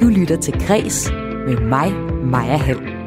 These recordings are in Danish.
Du lytter til Græs med mig, Maja Hall.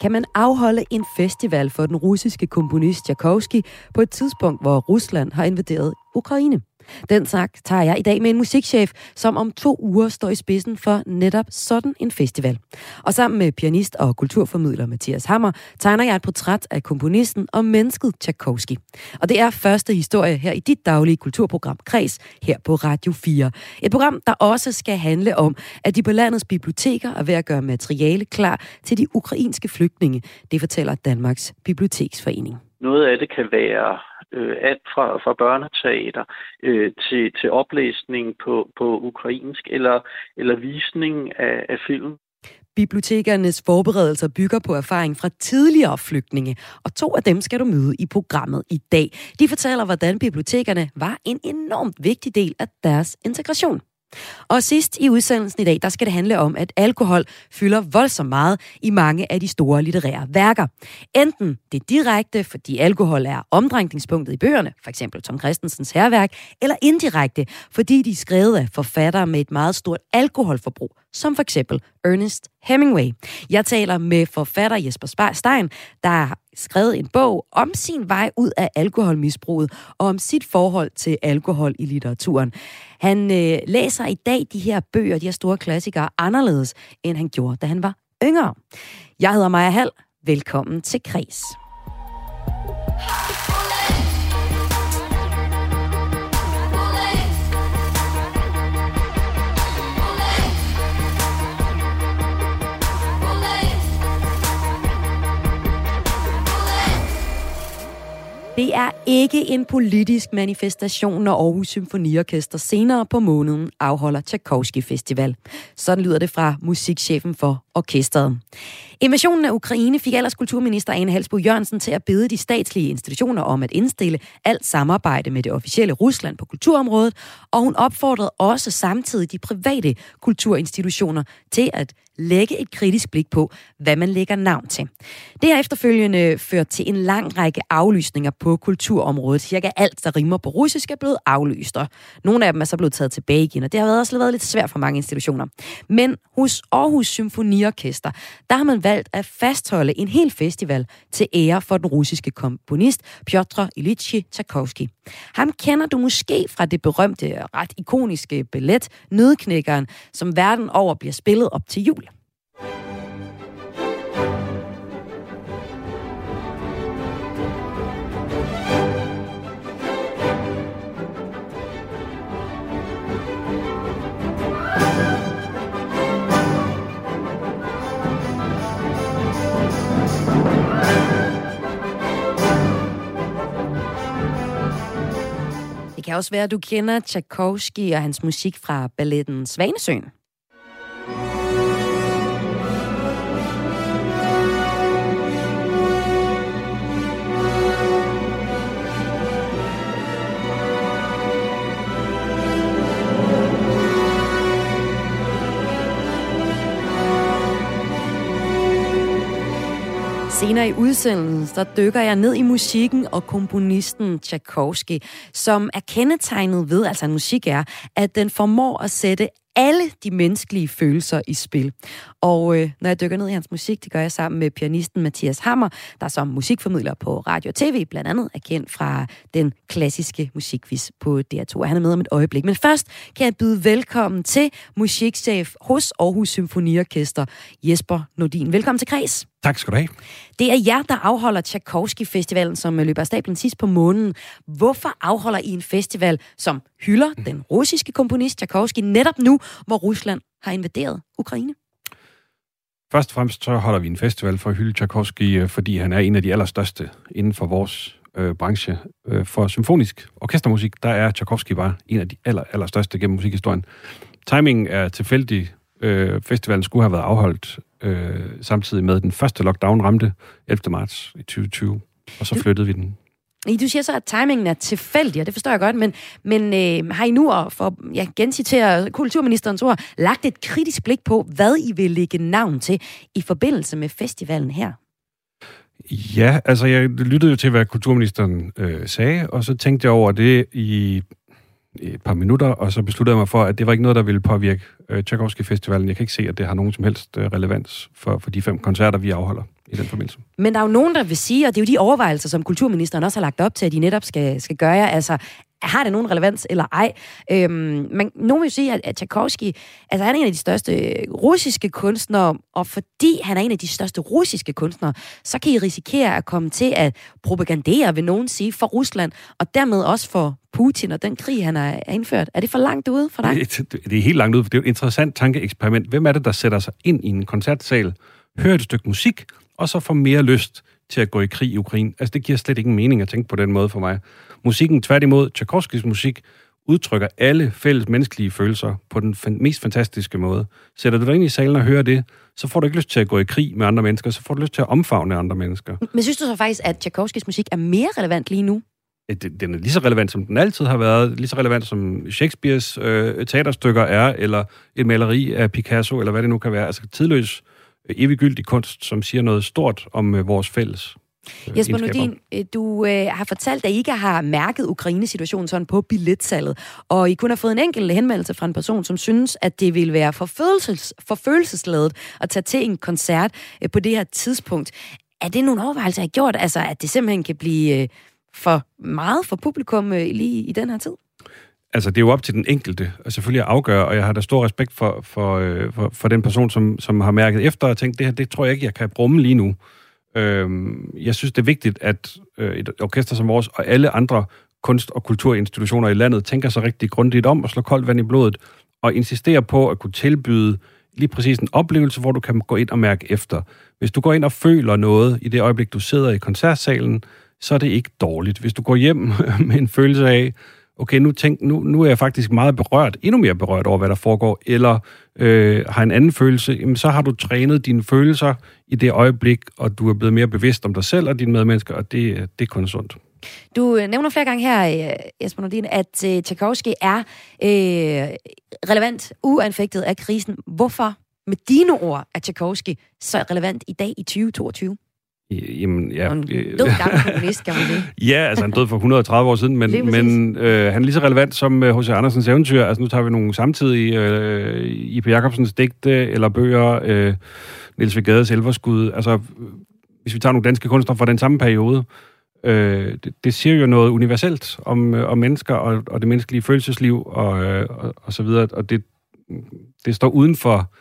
kan man afholde en festival for den russiske komponist Tchaikovsky på et tidspunkt, hvor Rusland har invaderet Ukraine. Den tak tager jeg i dag med en musikchef, som om to uger står i spidsen for netop sådan en festival. Og sammen med pianist og kulturformidler Mathias Hammer tegner jeg et portræt af komponisten og mennesket Tchaikovsky. Og det er første historie her i dit daglige kulturprogram Kreds her på Radio 4. Et program, der også skal handle om, at de på landets biblioteker er ved at gøre materiale klar til de ukrainske flygtninge. Det fortæller Danmarks Biblioteksforening. Noget af det kan være øh, alt fra, fra børneteater øh, til, til oplæsning på, på ukrainsk eller, eller visning af, af film. Bibliotekernes forberedelser bygger på erfaring fra tidligere flygtninge, og to af dem skal du møde i programmet i dag. De fortæller, hvordan bibliotekerne var en enormt vigtig del af deres integration. Og sidst i udsendelsen i dag, der skal det handle om, at alkohol fylder voldsomt meget i mange af de store litterære værker. Enten det direkte, fordi alkohol er omdrejningspunktet i bøgerne, for eksempel Tom Christensens herværk, eller indirekte, fordi de er skrevet af forfattere med et meget stort alkoholforbrug, som for eksempel Ernest Hemingway. Jeg taler med forfatter Jesper Stein, der har skrevet en bog om sin vej ud af alkoholmisbruget og om sit forhold til alkohol i litteraturen. Han øh, læser i dag de her bøger, de her store klassikere, anderledes end han gjorde, da han var yngre. Jeg hedder Maja Hall. Velkommen til Kres. Det er ikke en politisk manifestation, når Aarhus Symfoniorkester senere på måneden afholder Tchaikovsky Festival. Sådan lyder det fra musikchefen for orkestret. Invasionen af Ukraine fik ellers kulturminister Ane Halsbo Jørgensen til at bede de statslige institutioner om at indstille alt samarbejde med det officielle Rusland på kulturområdet, og hun opfordrede også samtidig de private kulturinstitutioner til at lægge et kritisk blik på, hvad man lægger navn til. Det har efterfølgende ført til en lang række aflysninger på kulturområdet. Cirka alt, der rimer på russisk, er blevet aflyst, og nogle af dem er så blevet taget tilbage igen, og det har også været lidt svært for mange institutioner. Men hos Aarhus Symfoniorkester, der har man valgt at fastholde en hel festival til ære for den russiske komponist Piotr Ilyich Tchaikovsky. Ham kender du måske fra det berømte ret ikoniske ballet Nødknækkeren, som verden over bliver spillet op til jul. Kan også være, at du kender Tchaikovsky og hans musik fra balletten Svanesøen. Senere i udsendelsen, der dykker jeg ned i musikken og komponisten Tchaikovsky, som er kendetegnet ved, altså musik er, at den formår at sætte alle de menneskelige følelser i spil. Og øh, når jeg dykker ned i hans musik, det gør jeg sammen med pianisten Mathias Hammer, der som musikformidler på radio og tv blandt andet er kendt fra den klassiske musikvis på DR2. Han er med om et øjeblik. Men først kan jeg byde velkommen til musikchef hos Aarhus Symfoniorkester, Jesper Nordin. Velkommen til Kreds. Tak skal du have. Det er jer, der afholder Tchaikovsky-festivalen, som løber af stablen sidst på måneden. Hvorfor afholder I en festival, som hylder den russiske komponist Tchaikovsky netop nu, hvor Rusland har invaderet Ukraine? Først og fremmest så holder vi en festival for at hylde Tchaikovsky, øh, fordi han er en af de allerstørste inden for vores øh, branche. Øh, for symfonisk orkestermusik, der er Tchaikovsky bare en af de aller, allerstørste gennem musikhistorien. Timingen er tilfældig. Øh, festivalen skulle have været afholdt øh, samtidig med den første lockdown ramte 11. marts i 2020, og så flyttede vi den Du siger så, at timingen er tilfældig, og det forstår jeg godt, men, men øh, har I nu, og for ja, gencitere kulturministerens ord, lagt et kritisk blik på, hvad I vil lægge navn til i forbindelse med festivalen her? Ja, altså jeg lyttede jo til, hvad kulturministeren øh, sagde, og så tænkte jeg over det i et par minutter, og så besluttede jeg mig for, at det var ikke noget, der ville påvirke øh, Tchaikovsky Festivalen. Jeg kan ikke se, at det har nogen som helst øh, relevans for, for de fem koncerter, vi afholder i den forbindelse. Men der er jo nogen, der vil sige, og det er jo de overvejelser, som kulturministeren også har lagt op til, at de netop skal, skal gøre, altså har det nogen relevans eller ej? Øhm, men nogen vil sige, at, at Tchaikovsky, altså han er en af de største russiske kunstnere, og fordi han er en af de største russiske kunstnere, så kan I risikere at komme til at propagandere, vil nogen sige, for Rusland, og dermed også for Putin og den krig, han har indført. Er det for langt ude for dig? Det, det, det er helt langt ude, for det er jo et interessant tankeeksperiment. Hvem er det, der sætter sig ind i en koncertsal, hører et stykke musik, og så får mere lyst til at gå i krig i Ukraine? Altså, det giver slet ikke mening at tænke på den måde for mig. Musikken, tværtimod, Tchaikovskis musik, udtrykker alle fælles menneskelige følelser på den mest fantastiske måde. Sætter du dig ind i salen og hører det, så får du ikke lyst til at gå i krig med andre mennesker, så får du lyst til at omfavne andre mennesker. Men synes du så faktisk, at Tchaikovskis musik er mere relevant lige nu? Den er lige så relevant, som den altid har været, lige så relevant, som Shakespeares øh, teaterstykker er, eller et maleri af Picasso, eller hvad det nu kan være. Altså tidløs, øh, eviggyldig kunst, som siger noget stort om øh, vores fælles Jesper Nordin, øh, du øh, har fortalt, at I ikke har mærket Ukraine-situationen sådan på billetsalget, og I kun har fået en enkelt henvendelse fra en person, som synes, at det vil være forfølelses, forfølelsesladet at tage til en koncert øh, på det her tidspunkt. Er det nogle overvejelser, I har gjort, altså at det simpelthen kan blive øh, for meget for publikum øh, lige i den her tid? Altså, det er jo op til den enkelte, og selvfølgelig at afgøre, og jeg har da stor respekt for, for, øh, for, for den person, som, som har mærket efter og tænkt, det her, det tror jeg ikke, jeg kan brumme lige nu. Øh, jeg synes, det er vigtigt, at øh, et orkester som vores og alle andre kunst- og kulturinstitutioner i landet tænker sig rigtig grundigt om og slår koldt vand i blodet og insisterer på at kunne tilbyde lige præcis en oplevelse, hvor du kan gå ind og mærke efter. Hvis du går ind og føler noget i det øjeblik, du sidder i koncertsalen, så er det ikke dårligt. Hvis du går hjem med en følelse af, okay, nu, tænk, nu, nu er jeg faktisk meget berørt, endnu mere berørt over, hvad der foregår, eller øh, har en anden følelse, jamen, så har du trænet dine følelser i det øjeblik, og du er blevet mere bevidst om dig selv og dine medmennesker, og det, øh, det er kun sundt. Du øh, nævner flere gange her, øh, Jesper Nordin, at Tchaikovsky er øh, relevant, uanfægtet af krisen. Hvorfor, med dine ord, er Tchaikovsky så relevant i dag i 2022? Jamen, ja. En død gammel kommunist, kan man sige. ja, altså han døde for 130 år siden, men, men øh, han er lige så relevant som H.C. Øh, Andersens eventyr. Altså nu tager vi nogle samtidige øh, I.P. Jacobsens digte eller bøger, øh, Niels Vigades Elverskud. Altså, hvis vi tager nogle danske kunstnere fra den samme periode, øh, det, det siger jo noget universelt om, øh, om mennesker og, og det menneskelige følelsesliv og, øh, og, og så videre, og det, det står uden for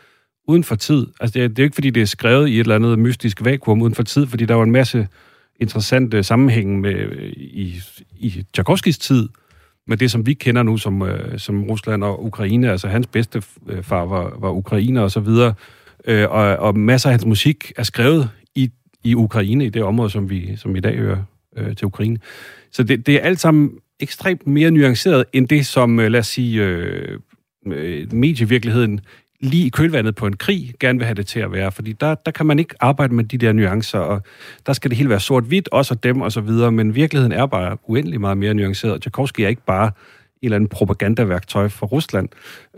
uden for tid. Altså, det er, det er ikke, fordi det er skrevet i et eller andet mystisk vakuum uden for tid, fordi der var en masse interessante sammenhænge med, øh, i, i Tchaikovskis tid, med det, som vi kender nu som, øh, som Rusland og Ukraine. Altså, hans bedste øh, far var, var ukrainer og så videre. Øh, og, og masser af hans musik er skrevet i, i Ukraine, i det område, som vi som i dag hører øh, til Ukraine. Så det, det er alt sammen ekstremt mere nuanceret end det, som, øh, lad os sige, øh medievirkeligheden lige i kølvandet på en krig gerne vil have det til at være, fordi der, der kan man ikke arbejde med de der nuancer, og der skal det hele være sort-hvidt, også og dem og så videre, men virkeligheden er bare uendelig meget mere nuanceret. Tchaikovsky er ikke bare en eller andet propagandaværktøj for Rusland.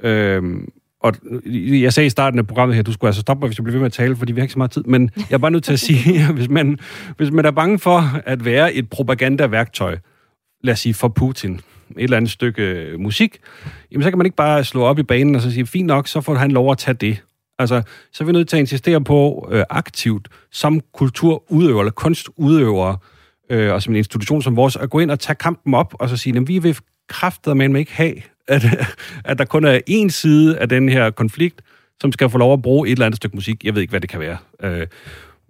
Øhm, og jeg sagde i starten af programmet her, du skulle altså stoppe mig, hvis jeg bliver ved med at tale, fordi vi har ikke så meget tid, men jeg er bare nødt til at sige, at hvis man, hvis man er bange for at være et propagandaværktøj, lad os sige for Putin, et eller andet stykke øh, musik, jamen så kan man ikke bare slå op i banen og så sige, fint nok, så får han lov at tage det. Altså, så er vi nødt til at insistere på øh, aktivt, som kulturudøver eller kunstudøvere, øh, og som en institution som vores, at gå ind og tage kampen op, og så sige, at vi vil kræftet med ikke have, at, at der kun er én side af den her konflikt, som skal få lov at bruge et eller andet stykke musik. Jeg ved ikke, hvad det kan være. Øh,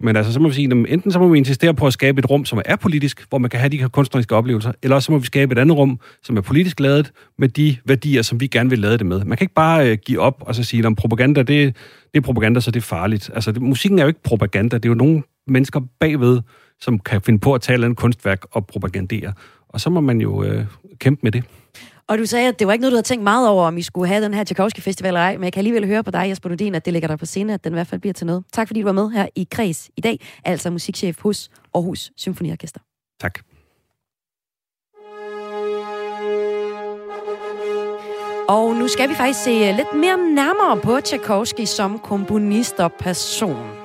men altså, så må vi sige, at enten så må vi insistere på at skabe et rum, som er politisk, hvor man kan have de her kunstneriske oplevelser, eller så må vi skabe et andet rum, som er politisk lavet, med de værdier, som vi gerne vil lade det med. Man kan ikke bare øh, give op og så sige, at propaganda, det, det er propaganda, så det er farligt. Altså, det, musikken er jo ikke propaganda, det er jo nogle mennesker bagved, som kan finde på at tale en kunstværk og propagandere. Og så må man jo øh, kæmpe med det. Og du sagde, at det var ikke noget, du havde tænkt meget over, om I skulle have den her Tchaikovsky-festival eller ej, men jeg kan alligevel høre på dig, Jesper Nudin, at det ligger der på scenen, at den i hvert fald bliver til noget. Tak fordi du var med her i Kreds i dag, altså musikchef hos Aarhus Symfoniorkester. Tak. Og nu skal vi faktisk se lidt mere nærmere på Tchaikovsky som komponist og person.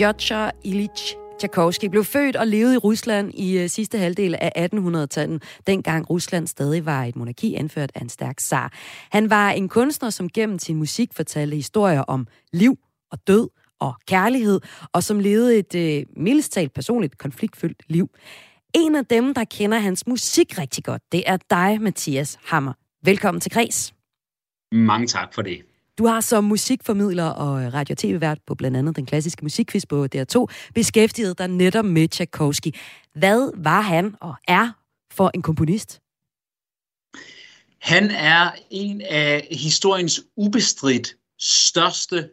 Piotr Ilyich Tchaikovsky blev født og levede i Rusland i øh, sidste halvdel af 1800-tallet, dengang Rusland stadig var et monarki anført af en stærk zar. Han var en kunstner, som gennem sin musik fortalte historier om liv og død og kærlighed, og som levede et øh, mildest talt personligt konfliktfyldt liv. En af dem, der kender hans musik rigtig godt, det er dig, Mathias Hammer. Velkommen til Græs. Mange tak for det. Du har som musikformidler og radio- tv-vært på blandt andet den klassiske musikquiz på DR2 beskæftiget dig netop med Tchaikovsky. Hvad var han og er for en komponist? Han er en af historiens ubestridt største,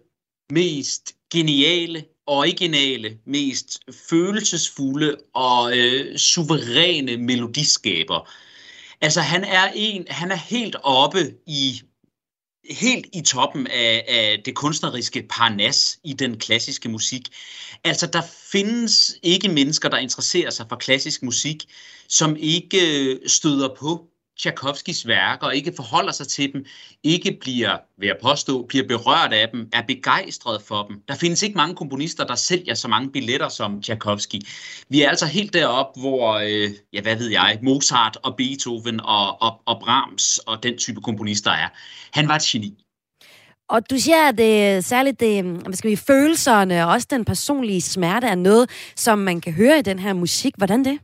mest geniale, originale, mest følelsesfulde og øh, suveræne melodiskaber. Altså han er en, han er helt oppe i helt i toppen af, af det kunstneriske parnas i den klassiske musik. Altså, der findes ikke mennesker, der interesserer sig for klassisk musik, som ikke øh, støder på Tchaikovskis værker, og ikke forholder sig til dem, ikke bliver, vil jeg påstå, bliver berørt af dem, er begejstret for dem. Der findes ikke mange komponister, der sælger så mange billetter som Tchaikovsky. Vi er altså helt derop, hvor, øh, ja, hvad ved jeg, Mozart og Beethoven og, og, og Brahms og den type komponister er. Han var et geni. Og du siger, at det, særligt det, hvad skal vi, følelserne og også den personlige smerte er noget, som man kan høre i den her musik. Hvordan det?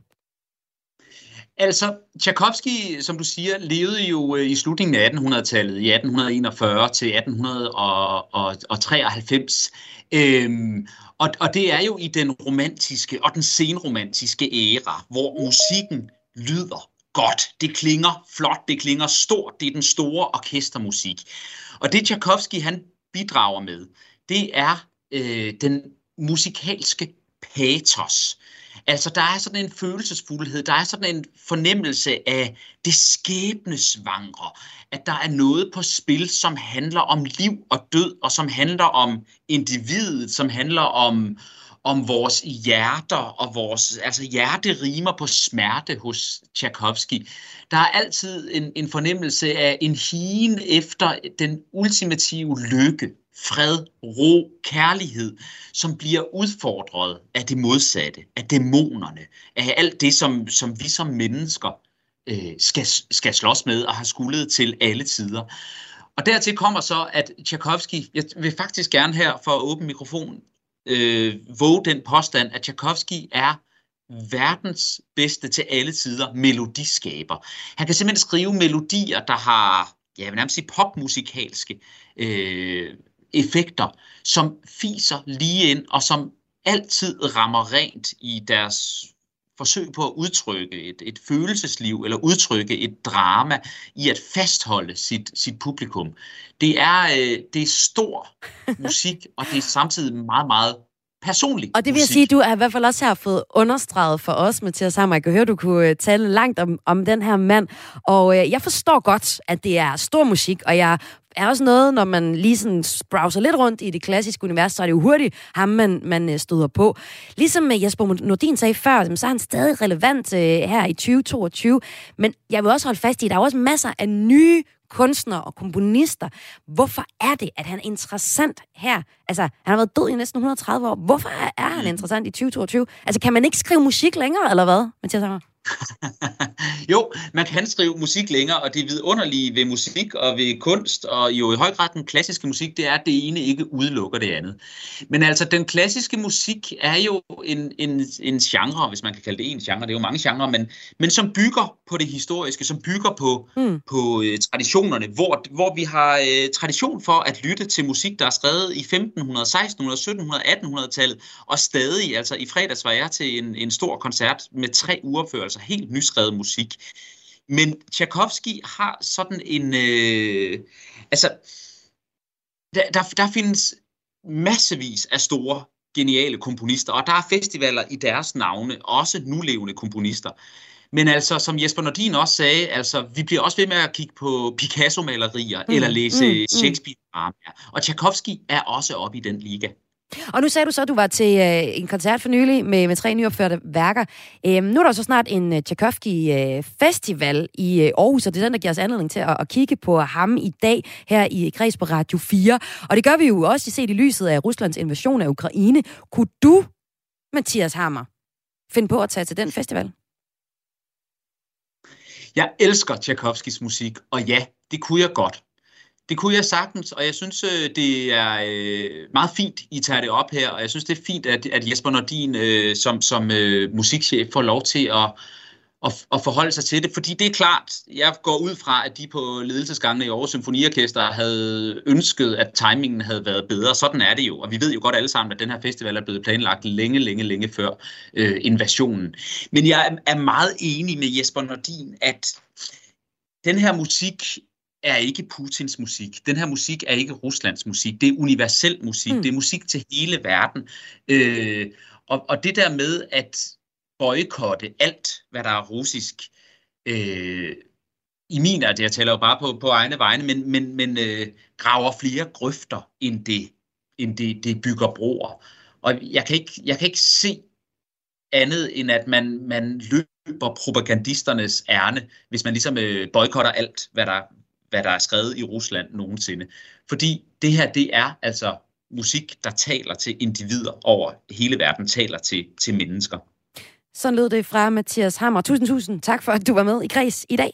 Altså, Tchaikovsky, som du siger, levede jo øh, i slutningen af 1800-tallet, i 1841 til 1893. Øhm, og, og det er jo i den romantiske og den senromantiske æra, hvor musikken lyder godt. Det klinger flot, det klinger stort, det er den store orkestermusik. Og det Tchaikovsky han bidrager med, det er øh, den musikalske patos. Altså, der er sådan en følelsesfuldhed, der er sådan en fornemmelse af det skæbnesvangre, at der er noget på spil, som handler om liv og død, og som handler om individet, som handler om, om vores hjerter og vores, altså hjerte rimer på smerte hos Tchaikovsky. Der er altid en, en fornemmelse af en higen efter den ultimative lykke, fred, ro, kærlighed, som bliver udfordret af det modsatte, af dæmonerne, af alt det, som, som vi som mennesker øh, skal, skal slås med og har skuldet til alle tider. Og dertil kommer så, at Tchaikovsky, jeg vil faktisk gerne her for at åbne mikrofon, øh, våge den påstand, at Tchaikovsky er verdens bedste til alle tider melodiskaber. Han kan simpelthen skrive melodier, der har, jeg vil nærmest sige popmusikalske øh, effekter, som fiser lige ind, og som altid rammer rent i deres forsøg på at udtrykke et, et følelsesliv eller udtrykke et drama i at fastholde sit, sit publikum. Det er, øh, det er stor musik, og det er samtidig meget, meget personlig Og det vil musik. sige, du har i hvert fald også her fået understreget for os, Mathias Hammer. Jeg kan høre, du kunne øh, tale langt om, om den her mand. Og øh, jeg forstår godt, at det er stor musik, og jeg er også noget, når man lige sådan browser lidt rundt i det klassiske univers, så er det jo hurtigt ham, man, man øh, støder på. Ligesom øh, Jesper Nordin sagde før, så er han stadig relevant her i 2022. Men jeg vil også holde fast i, at der er også masser af nye kunstnere og komponister. Hvorfor er det, at han er interessant her? Altså, han har været død i næsten 130 år. Hvorfor er han interessant i 2022? Altså, kan man ikke skrive musik længere, eller hvad, Mathias Hammer? jo, man kan skrive musik længere, og det vidunderlige ved musik og ved kunst, og jo i høj grad den klassiske musik, det er, at det ene ikke udelukker det andet. Men altså, den klassiske musik er jo en, en, en genre, hvis man kan kalde det en genre, det er jo mange genrer, men, men som bygger på det historiske, som bygger på, mm. på uh, traditionerne, hvor, hvor vi har uh, tradition for at lytte til musik, der er skrevet i 1500, 1600, 1700, 1800-tallet, og stadig, altså i fredags var jeg til en, en stor koncert med tre før, altså helt nyskrevet musik. Men Tchaikovsky har sådan en... Øh, altså, der, der, der findes massevis af store, geniale komponister, og der er festivaler i deres navne, også nulevende komponister. Men altså, som Jesper Nordin også sagde, altså, vi bliver også ved med at kigge på Picasso-malerier mm, eller læse mm, mm. Shakespeare-dramaer. Og Tchaikovsky er også oppe i den liga. Og nu sagde du så, at du var til øh, en koncert for nylig med, med tre nyopførte værker. Øhm, nu er der så snart en øh, Tchaikovsky-festival øh, i øh, Aarhus, og det er den, der giver os anledning til at, at kigge på ham i dag her i Kreds på Radio 4. Og det gør vi jo også set i lyset af Ruslands invasion af Ukraine. Kunne du, Mathias Hammer, finde på at tage til den festival? Jeg elsker Tchaikovskis musik, og ja, det kunne jeg godt. Det kunne jeg sagtens, og jeg synes, øh, det er øh, meget fint, I tager det op her, og jeg synes, det er fint, at, at Jesper Nordin øh, som, som øh, musikchef får lov til at, at, at forholde sig til det, fordi det er klart, jeg går ud fra, at de på ledelsesgangene i Aarhus Symfoniorkester havde ønsket, at timingen havde været bedre. Sådan er det jo, og vi ved jo godt alle sammen, at den her festival er blevet planlagt længe, længe, længe før øh, invasionen. Men jeg er meget enig med Jesper Nordin, at den her musik er ikke Putins musik. Den her musik er ikke Ruslands musik. Det er universel musik. Mm. Det er musik til hele verden. Øh, og, og det der med at boykotte alt, hvad der er russisk, øh, i min at jeg taler jo bare på, på egne vegne, men, men, men øh, graver flere grøfter, end det, end det, det bygger broer. Og jeg kan, ikke, jeg kan ikke se andet, end at man, man løber propagandisternes ærne, hvis man ligesom øh, boykotter alt, hvad der, hvad der er skrevet i Rusland nogensinde. Fordi det her, det er altså musik, der taler til individer over hele verden, taler til, til mennesker. Så lød det fra Mathias Hammer. Tusind, tusind tak for, at du var med i Græs i dag.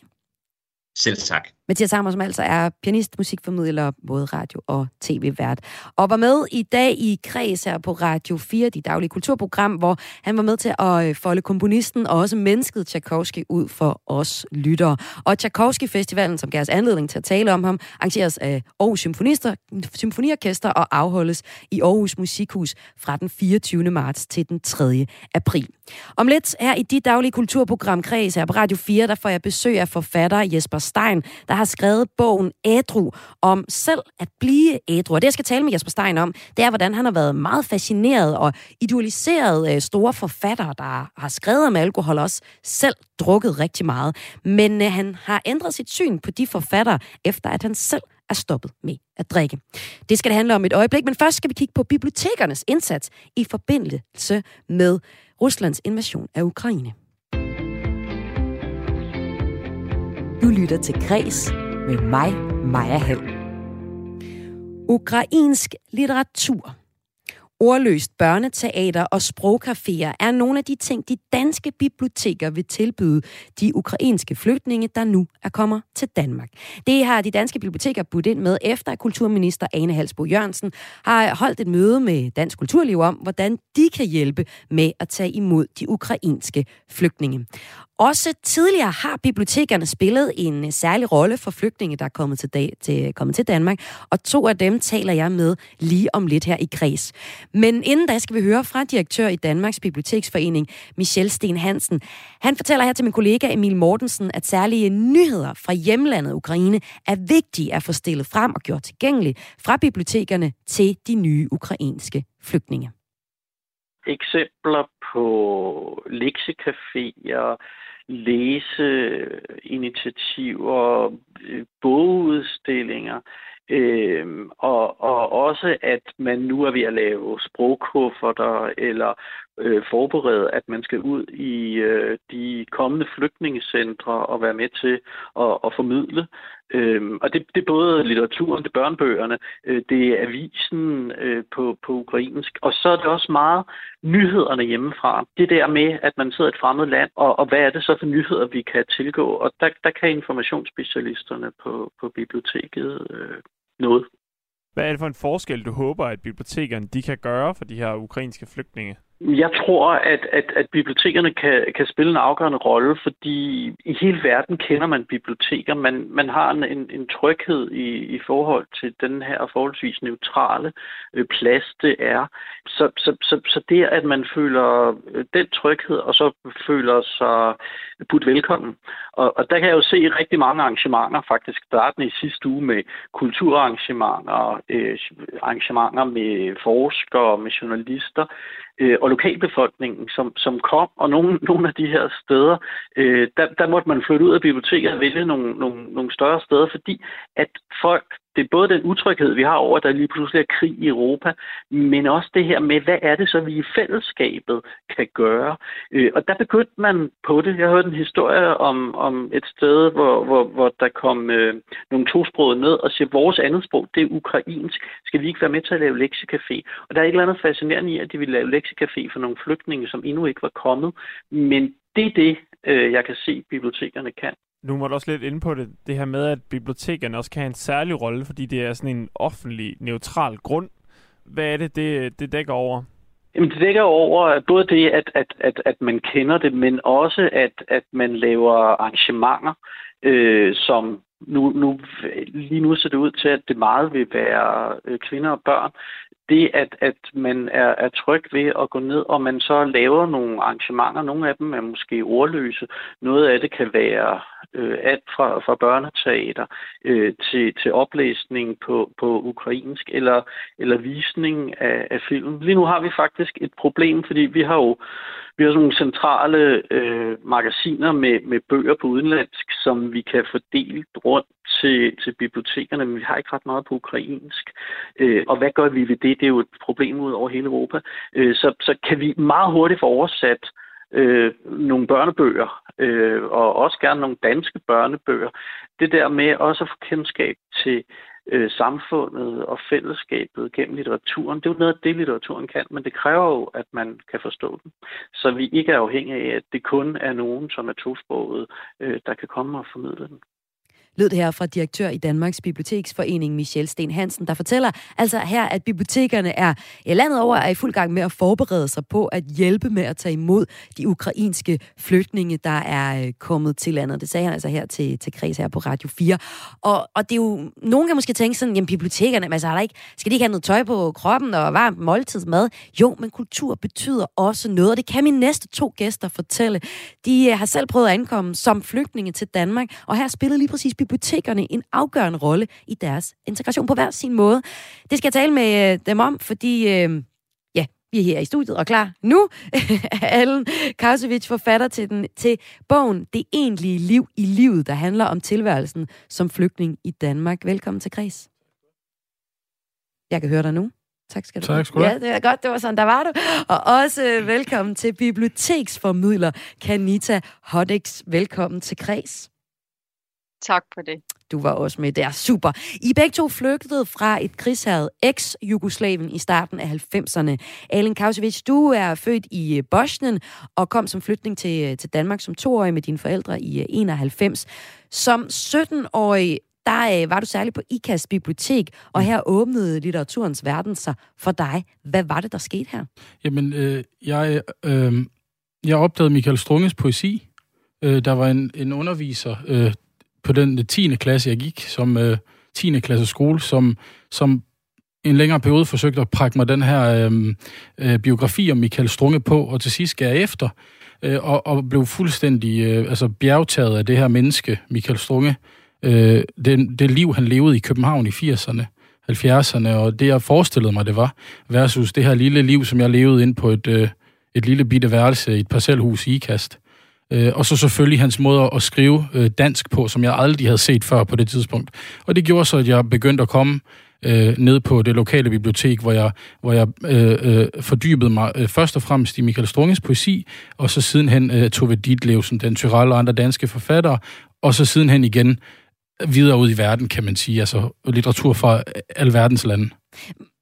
Selv tak. Mathias Hammer, som altså er pianist, musikformidler, både radio- og tv-vært. Og var med i dag i Kreds her på Radio 4, de daglige kulturprogram, hvor han var med til at øh, folde komponisten og også mennesket Tchaikovsky ud for os lyttere. Og Tchaikovsky-festivalen, som gav os anledning til at tale om ham, arrangeres af Aarhus Symfonister, Symfoniorkester og afholdes i Aarhus Musikhus fra den 24. marts til den 3. april. Om lidt her i dit daglige kulturprogram Kreds her på Radio 4, der får jeg besøg af forfatter Jesper Stein, der har skrevet bogen Ædru om selv at blive ædru. Og det, jeg skal tale med Jesper Stein om, det er, hvordan han har været meget fascineret og idealiseret øh, store forfattere, der har skrevet om alkohol også selv drukket rigtig meget. Men øh, han har ændret sit syn på de forfattere, efter at han selv er stoppet med at drikke. Det skal det handle om et øjeblik, men først skal vi kigge på bibliotekernes indsats i forbindelse med Ruslands invasion af Ukraine. Du lytter til Græs med mig, Maja Hall. Ukrainsk litteratur Ordløst børneteater og sprogcaféer er nogle af de ting, de danske biblioteker vil tilbyde de ukrainske flygtninge, der nu er kommer til Danmark. Det har de danske biblioteker budt ind med, efter at kulturminister Ane Halsbo Jørgensen har holdt et møde med Dansk Kulturliv om, hvordan de kan hjælpe med at tage imod de ukrainske flygtninge. Også tidligere har bibliotekerne spillet en øh, særlig rolle for flygtninge, der er kommet til, dag, til, kommet til Danmark, og to af dem taler jeg med lige om lidt her i Græs. Men inden da skal vi høre fra direktør i Danmarks Biblioteksforening, Michel Sten Hansen. Han fortæller her til min kollega Emil Mortensen, at særlige nyheder fra hjemlandet Ukraine er vigtige at få stillet frem og gjort tilgængelige fra bibliotekerne til de nye ukrainske flygtninge eksempler på lektiecaféer, læseinitiativer, øh, øh, bogudstillinger, øh, og, og også at man nu er ved at lave sprogkufferter eller øh, forberede, at man skal ud i øh, de kommende flygtningecentre og være med til at, at formidle. Øhm, og det, det er både litteraturen, det er børnebøgerne, øh, det er avisen øh, på, på ukrainsk, og så er det også meget nyhederne hjemmefra. Det der med, at man sidder i et fremmed land, og, og hvad er det så for nyheder, vi kan tilgå? Og der, der kan informationsspecialisterne på, på biblioteket øh, noget. Hvad er det for en forskel, du håber, at bibliotekerne de kan gøre for de her ukrainske flygtninge? Jeg tror, at, at, at bibliotekerne kan, kan spille en afgørende rolle, fordi i hele verden kender man biblioteker. Man, man har en, en, en tryghed i, i forhold til den her forholdsvis neutrale øh, plads, det er. Så, så, så, så det, at man føler øh, den tryghed, og så føler sig budt velkommen. Og, og der kan jeg jo se rigtig mange arrangementer, faktisk startende i sidste uge med kulturarrangementer, øh, arrangementer med forskere, med journalister, øh, og lokalbefolkningen, som, som kom, og nogle, nogle af de her steder, øh, der, der måtte man flytte ud af biblioteket og vælge nogle, nogle, nogle større steder, fordi at folk det er både den utryghed, vi har over, at der lige pludselig er krig i Europa, men også det her med, hvad er det så, vi i fællesskabet kan gøre? Øh, og der begyndte man på det. Jeg hørte en historie om, om et sted, hvor, hvor, hvor der kom øh, nogle tosprogede ned og siger, vores andet sprog, det er ukrainsk. Skal vi ikke være med til at lave lektiecafé? Og der er et eller andet fascinerende i, at de ville lave lektiecafé for nogle flygtninge, som endnu ikke var kommet. Men det er det, øh, jeg kan se, bibliotekerne kan. Nu var du også lidt inde på det, det her med, at bibliotekerne også kan have en særlig rolle, fordi det er sådan en offentlig, neutral grund. Hvad er det, det, det dækker over? Jamen, det dækker over både det, at, at, at, at man kender det, men også, at, at man laver arrangementer, øh, som nu, nu, lige nu ser det ud til, at det meget vil være øh, kvinder og børn, det, at, at man er, er tryg ved at gå ned, og man så laver nogle arrangementer. Nogle af dem er måske ordløse. Noget af det kan være øh, alt fra, fra børneteater øh, til, til oplæsning på, på ukrainsk eller, eller visning af, af film. Lige nu har vi faktisk et problem, fordi vi har jo vi har sådan nogle centrale øh, magasiner med, med bøger på udenlandsk, som vi kan fordele rundt til, til bibliotekerne, men vi har ikke ret meget på ukrainsk. Øh, og hvad gør vi ved det? Det er jo et problem ud over hele Europa. Øh, så, så kan vi meget hurtigt få oversat øh, nogle børnebøger, øh, og også gerne nogle danske børnebøger. Det der med også at få kendskab til øh, samfundet og fællesskabet gennem litteraturen. Det er jo noget af det, litteraturen kan, men det kræver jo, at man kan forstå den. Så vi ikke er afhængige af, at det kun er nogen, som er tosproget, øh, der kan komme og formidle den lød det her fra direktør i Danmarks Biblioteksforening, Michel Sten Hansen, der fortæller altså her, at bibliotekerne er landet over er i fuld gang med at forberede sig på at hjælpe med at tage imod de ukrainske flygtninge, der er øh, kommet til landet. Det sagde han altså her til, til Kreds her på Radio 4. Og, og det er jo, nogen kan måske tænke sådan, jamen bibliotekerne, altså, er der ikke, skal de ikke have noget tøj på kroppen og varmt måltidsmad? Jo, men kultur betyder også noget, og det kan mine næste to gæster fortælle. De øh, har selv prøvet at ankomme som flygtninge til Danmark, og her spillede lige præcis bibliotekerne en afgørende rolle i deres integration på hver sin måde. Det skal jeg tale med øh, dem om, fordi øh, ja, vi er her i studiet og klar nu. Allen Kausevich, forfatter til, den, til bogen Det egentlige liv i livet, der handler om tilværelsen som flygtning i Danmark. Velkommen til Kreds. Jeg kan høre dig nu. Tak skal du tak, have. Ja, det er godt, det var sådan, der var du. Og også øh, velkommen til biblioteksformidler Kanita Hodix. Velkommen til Kreds. Tak for det. Du var også med der. Super. I begge to flygtede fra et krigshavet ex-Jugoslavien i starten af 90'erne. Alen Kausevic, du er født i øh, Bosnien og kom som flytning til, øh, til Danmark som toårig med dine forældre i 91. Øh, som 17-årig der øh, var du særligt på IKAS bibliotek, og her åbnede litteraturens verden sig for dig. Hvad var det, der skete her? Jamen, øh, jeg, øh, jeg opdagede Michael Strunges poesi. Øh, der var en, en underviser, øh, på den øh, 10. klasse, jeg gik, som øh, 10. klasse skole, som, som en længere periode forsøgte at prække mig den her øh, øh, biografi om Michael Strunge på, og til sidst gav jeg efter, øh, og, og blev fuldstændig øh, altså bjergtaget af det her menneske, Michael Strunge. Øh, det, det liv, han levede i København i 80'erne, 70'erne, og det, jeg forestillede mig, det var, versus det her lille liv, som jeg levede ind på et, øh, et lille bitte værelse i et parcelhus i Ikast. Øh, og så selvfølgelig hans måde at skrive øh, dansk på, som jeg aldrig havde set før på det tidspunkt. Og det gjorde så, at jeg begyndte at komme øh, ned på det lokale bibliotek, hvor jeg, hvor jeg øh, øh, fordybede mig øh, først og fremmest i Michael Strunges poesi, og så sidenhen øh, Tove Ditlevsen, den Tyrell og andre danske forfattere, og så sidenhen igen videre ud i verden, kan man sige, altså litteratur fra alverdens lande.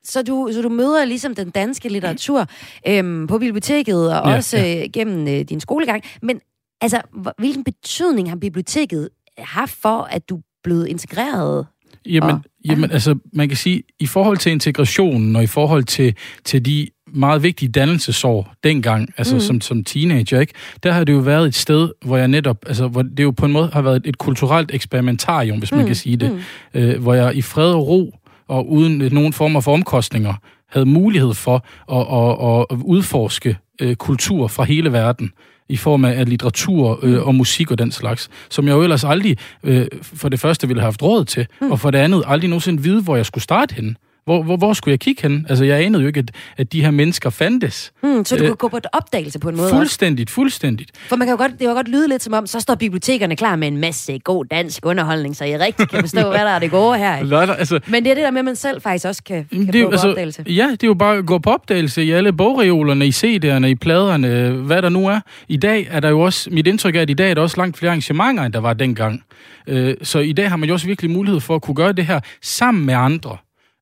Så du, så du møder ligesom den danske litteratur øhm, på biblioteket, og ja, også ja. Øh, gennem øh, din skolegang. Men altså, hvilken betydning har biblioteket haft for, at du blevet integreret Jamen, og, jamen altså, man kan sige, i forhold til integrationen, og i forhold til, til de meget vigtige dannelsesår dengang, altså mm. som, som teenager, ikke? der har det jo været et sted, hvor jeg netop, altså hvor det jo på en måde har været et kulturelt eksperimentarium, hvis mm. man kan sige det, mm. øh, hvor jeg i fred og ro, og uden nogen former for omkostninger, havde mulighed for at, at, at udforske øh, kultur fra hele verden i form af litteratur øh, og musik og den slags, som jeg jo ellers aldrig øh, for det første ville have haft råd til, mm. og for det andet aldrig nogensinde vide, hvor jeg skulle starte henne. Hvor, hvor, hvor skulle jeg kigge hen? Altså, jeg anede jo ikke, at, at de her mennesker fandtes. Mm, så du øh, kunne gå på et opdagelse på en måde Fuldstændigt, også. fuldstændigt. For man kan jo godt, det kan godt lyde lidt som om, så står bibliotekerne klar med en masse god dansk underholdning, så jeg rigtig kan forstå, hvad der er det gode her. Lad, altså, Men det er det der med, at man selv faktisk også kan, kan det, gå på altså, opdagelse. Ja, det er jo bare at gå på opdagelse i alle bogreolerne, i CD'erne, i pladerne, hvad der nu er. I dag er der jo også, mit indtryk er, at i dag er der også langt flere arrangementer, end der var dengang. Øh, så i dag har man jo også virkelig mulighed for at kunne gøre det her sammen med andre.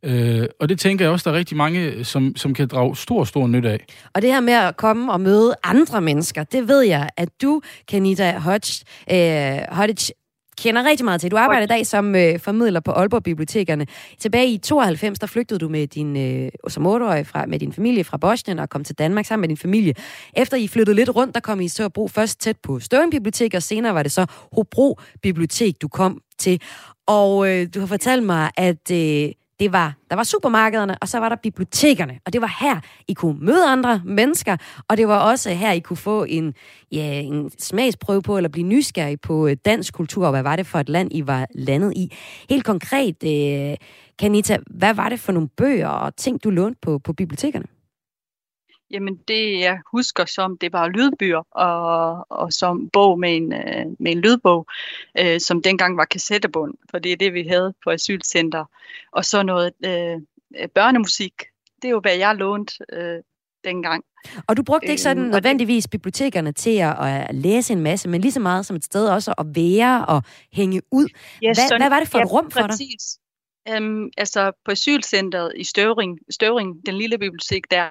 Øh, og det tænker jeg også, der er rigtig mange, øh, som, som kan drage stor, stor nytte af. Og det her med at komme og møde andre mennesker, det ved jeg, at du, Kanita Hodge, øh, Hodge kender rigtig meget til. Du arbejder i dag som øh, formidler på Aalborg Bibliotekerne. Tilbage i 92, der flygtede du med din, øh, som otteårig fra, med din familie fra Bosnien og kom til Danmark sammen med din familie. Efter I flyttede lidt rundt, der kom I til at bruge først tæt på Støvring Bibliotek, og senere var det så Hobro Bibliotek, du kom til. Og øh, du har fortalt mig, at øh, det var, der var supermarkederne, og så var der bibliotekerne. Og det var her, I kunne møde andre mennesker, og det var også her, I kunne få en, ja, en smagsprøve på, eller blive nysgerrig på øh, dansk kultur, og hvad var det for et land, I var landet i. Helt konkret, øh, Kanita, hvad var det for nogle bøger og ting, du lånte på, på bibliotekerne? Jamen det jeg husker som, det var lydbøger og, og som bog med en, øh, med en lydbog, øh, som dengang var kassettebund, for det er det vi havde på asylcenter. Og så noget øh, børnemusik, det er jo hvad jeg lånte øh, dengang. Og du brugte ikke sådan øhm, nødvendigvis bibliotekerne til at, at læse en masse, men lige så meget som et sted også at være og hænge ud. Ja, hvad, sådan, hvad var det for ja, et rum for præcis. dig? Um, altså på asylcentret i Støvring, Støvring, den lille bibliotek der,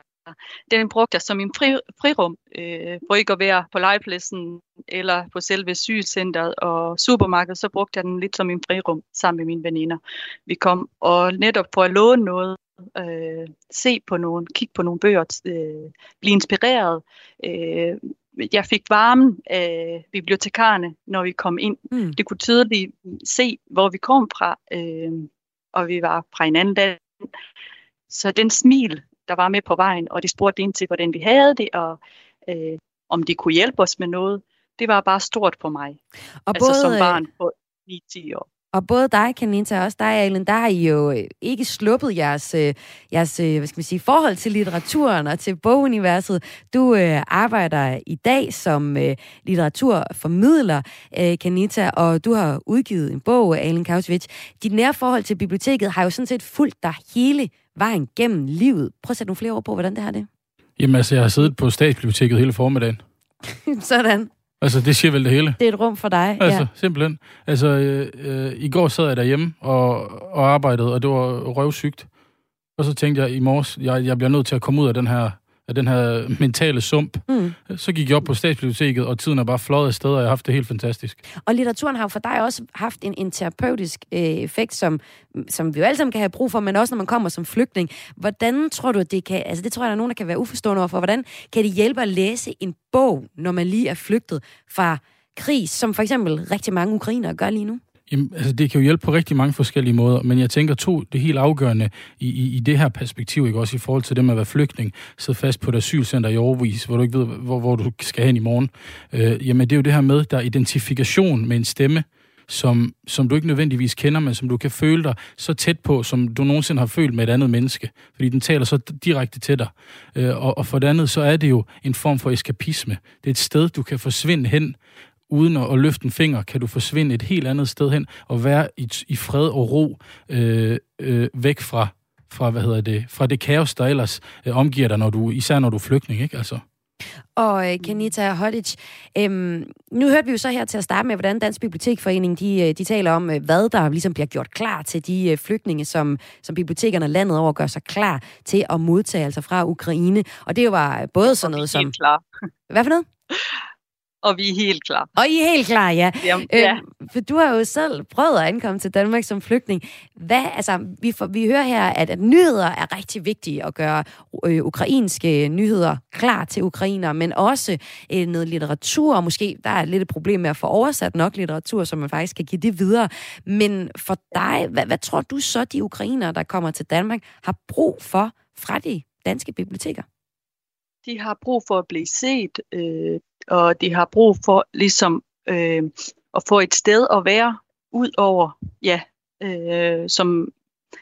den brugte jeg som en fri, frirum, øh, for ikke at være på legepladsen eller på selve sygecenteret og supermarkedet, så brugte jeg den lidt som en frirum sammen med mine veninder. Vi kom og netop for at låne noget, øh, se på nogle, kigge på nogle bøger, øh, blive inspireret. Øh, jeg fik varmen af bibliotekarerne, når vi kom ind. Mm. Det kunne tydeligt se, hvor vi kom fra, øh, og vi var fra en anden land. Så den smil, der var med på vejen, og de spurgte ind til, hvordan vi havde det, og øh, om de kunne hjælpe os med noget. Det var bare stort for mig. Og altså både, som øh, barn på 9-10 år. Og både dig, Kanita, og også dig, Alen, der har I jo øh, ikke sluppet jeres, øh, jeres hvad skal man sige, forhold til litteraturen og til boguniverset. Du øh, arbejder i dag som øh, litteraturformidler, øh, Kanita, og du har udgivet en bog, Alen Kausvich. Dit nære forhold til biblioteket har jo sådan set fulgt dig hele vejen gennem livet. Prøv at sætte nogle flere ord på, hvordan det har det. Jamen altså, jeg har siddet på statsbiblioteket hele formiddagen. Sådan. Altså, det siger vel det hele. Det er et rum for dig, Altså, ja. simpelthen. Altså, øh, øh, i går sad jeg derhjemme og, og arbejdede, og det var røvsygt. Og så tænkte jeg i morges, jeg, jeg bliver nødt til at komme ud af den her af den her mentale sump. Mm. Så gik jeg op på statsbiblioteket, og tiden er bare fløjet afsted, og jeg har haft det helt fantastisk. Og litteraturen har jo for dig også haft en, en terapeutisk øh, effekt, som, som vi jo alle sammen kan have brug for, men også når man kommer som flygtning. Hvordan tror du, at det kan... Altså det tror jeg, der er nogen, der kan være uforstående overfor. Hvordan kan det hjælpe at læse en bog, når man lige er flygtet fra krig, som for eksempel rigtig mange ukrainere gør lige nu? Jamen, altså, det kan jo hjælpe på rigtig mange forskellige måder, men jeg tænker to, det helt afgørende i, i, i det her perspektiv, ikke også i forhold til det med at være flygtning, sidde fast på et asylcenter i overvis, hvor du ikke ved, hvor, hvor du skal hen i morgen. Øh, jamen, det er jo det her med, der er identifikation med en stemme, som, som du ikke nødvendigvis kender, men som du kan føle dig så tæt på, som du nogensinde har følt med et andet menneske. Fordi den taler så direkte til dig. Øh, og, og for det andet, så er det jo en form for eskapisme. Det er et sted, du kan forsvinde hen, uden at, at løfte en finger, kan du forsvinde et helt andet sted hen og være i, i fred og ro øh, øh, væk fra, fra, hvad hedder det, fra det kaos, der ellers øh, omgiver dig, når du, især når du er flygtning, ikke? Altså. Og øh, Kanita Hodic, øhm, nu hørte vi jo så her til at starte med, hvordan Dansk Bibliotekforening de, øh, de taler om, øh, hvad der ligesom bliver gjort klar til de øh, flygtninge, som, som bibliotekerne landet over gør sig klar til at modtage, altså fra Ukraine. Og det var både sådan noget som... Klar. Hvad for noget? og vi er helt klar. Og I er helt klar, ja. Jamen, ja. Øh, for du har jo selv prøvet at ankomme til Danmark som flygtning. Hvad, altså, vi, får, vi hører her, at, at nyheder er rigtig vigtige at gøre øh, ukrainske nyheder klar til ukrainer, men også øh, noget litteratur, og måske der er lidt et problem med at få oversat nok litteratur, så man faktisk kan give det videre. Men for dig, hvad, hvad tror du så, de ukrainere, der kommer til Danmark, har brug for fra de danske biblioteker? De har brug for at blive set, øh, og de har brug for ligesom øh, at få et sted at være ud over, ja, øh, som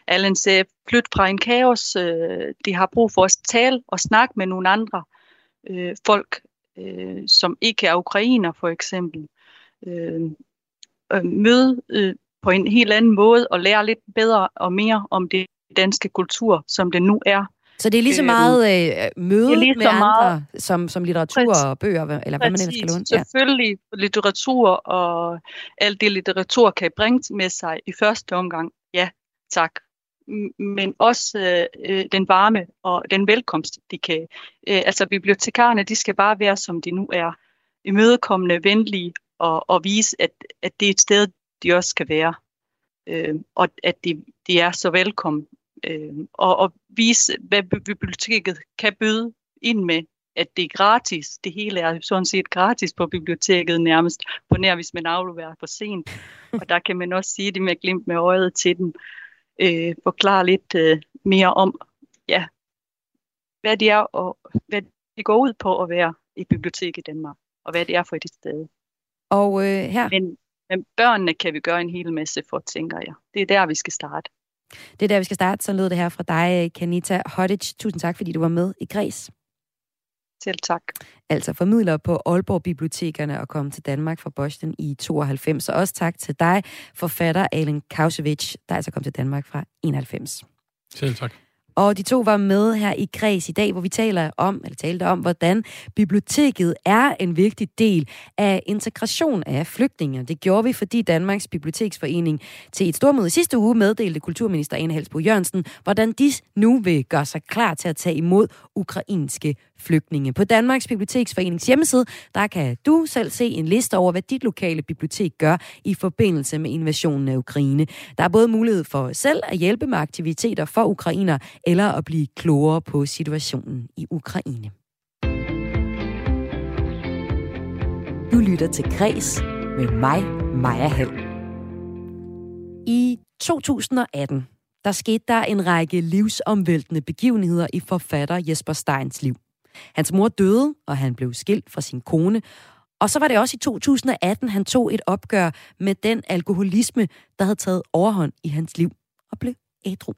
Allen sagde, flyt fra en kaos. Øh, de har brug for at tale og snakke med nogle andre øh, folk, øh, som ikke er ukrainer for eksempel. Øh, øh møde øh, på en helt anden måde og lære lidt bedre og mere om det danske kultur, som det nu er. Så det er lige så meget øh, møde lige med andre, meget. som, som litteratur Præcis. og bøger, eller hvad man ellers skal låne? Ja. Selvfølgelig litteratur, og alt det litteratur kan bringe med sig i første omgang. Ja, tak. Men også øh, den varme og den velkomst, de kan. Øh, altså bibliotekarerne, de skal bare være, som de nu er. Imødekommende, venlige og, og vise, at, at det er et sted, de også skal være. Øh, og at de, de er så velkommen øh, og, og vise, hvad biblioteket kan byde ind med, at det er gratis. Det hele er sådan set gratis på biblioteket nærmest, på nær hvis man afleverer for sent. Og der kan man også sige det med glimt med øjet til dem. Øh, forklare lidt øh, mere om, ja, hvad det er, og hvad det går ud på at være et bibliotek i Danmark, og hvad det er for et sted. Og øh, her... Men, men børnene kan vi gøre en hel masse for, tænker jeg. Det er der, vi skal starte. Det er der, vi skal starte. Så lød det her fra dig, Kanita Hodic. Tusind tak, fordi du var med i Græs. Selv tak. Altså formidler på Aalborg Bibliotekerne og kom til Danmark fra Boston i 92. Og også tak til dig, forfatter Alen Kausevich, der altså kom til Danmark fra 91. Selv tak. Og de to var med her i Græs i dag, hvor vi taler om, eller talte om, hvordan biblioteket er en vigtig del af integration af flygtninge. Det gjorde vi, fordi Danmarks Biblioteksforening til et stormøde sidste uge meddelte kulturminister Anne Halsbo Jørgensen, hvordan de nu vil gøre sig klar til at tage imod ukrainske flygtninge. På Danmarks Biblioteksforenings hjemmeside, der kan du selv se en liste over, hvad dit lokale bibliotek gør i forbindelse med invasionen af Ukraine. Der er både mulighed for selv at hjælpe med aktiviteter for ukrainer, eller at blive klogere på situationen i Ukraine. Du lytter til Græs med mig, Maja Hall. I 2018, der skete der en række livsomvæltende begivenheder i forfatter Jesper Steins liv. Hans mor døde, og han blev skilt fra sin kone. Og så var det også i 2018, han tog et opgør med den alkoholisme, der havde taget overhånd i hans liv og blev ædru.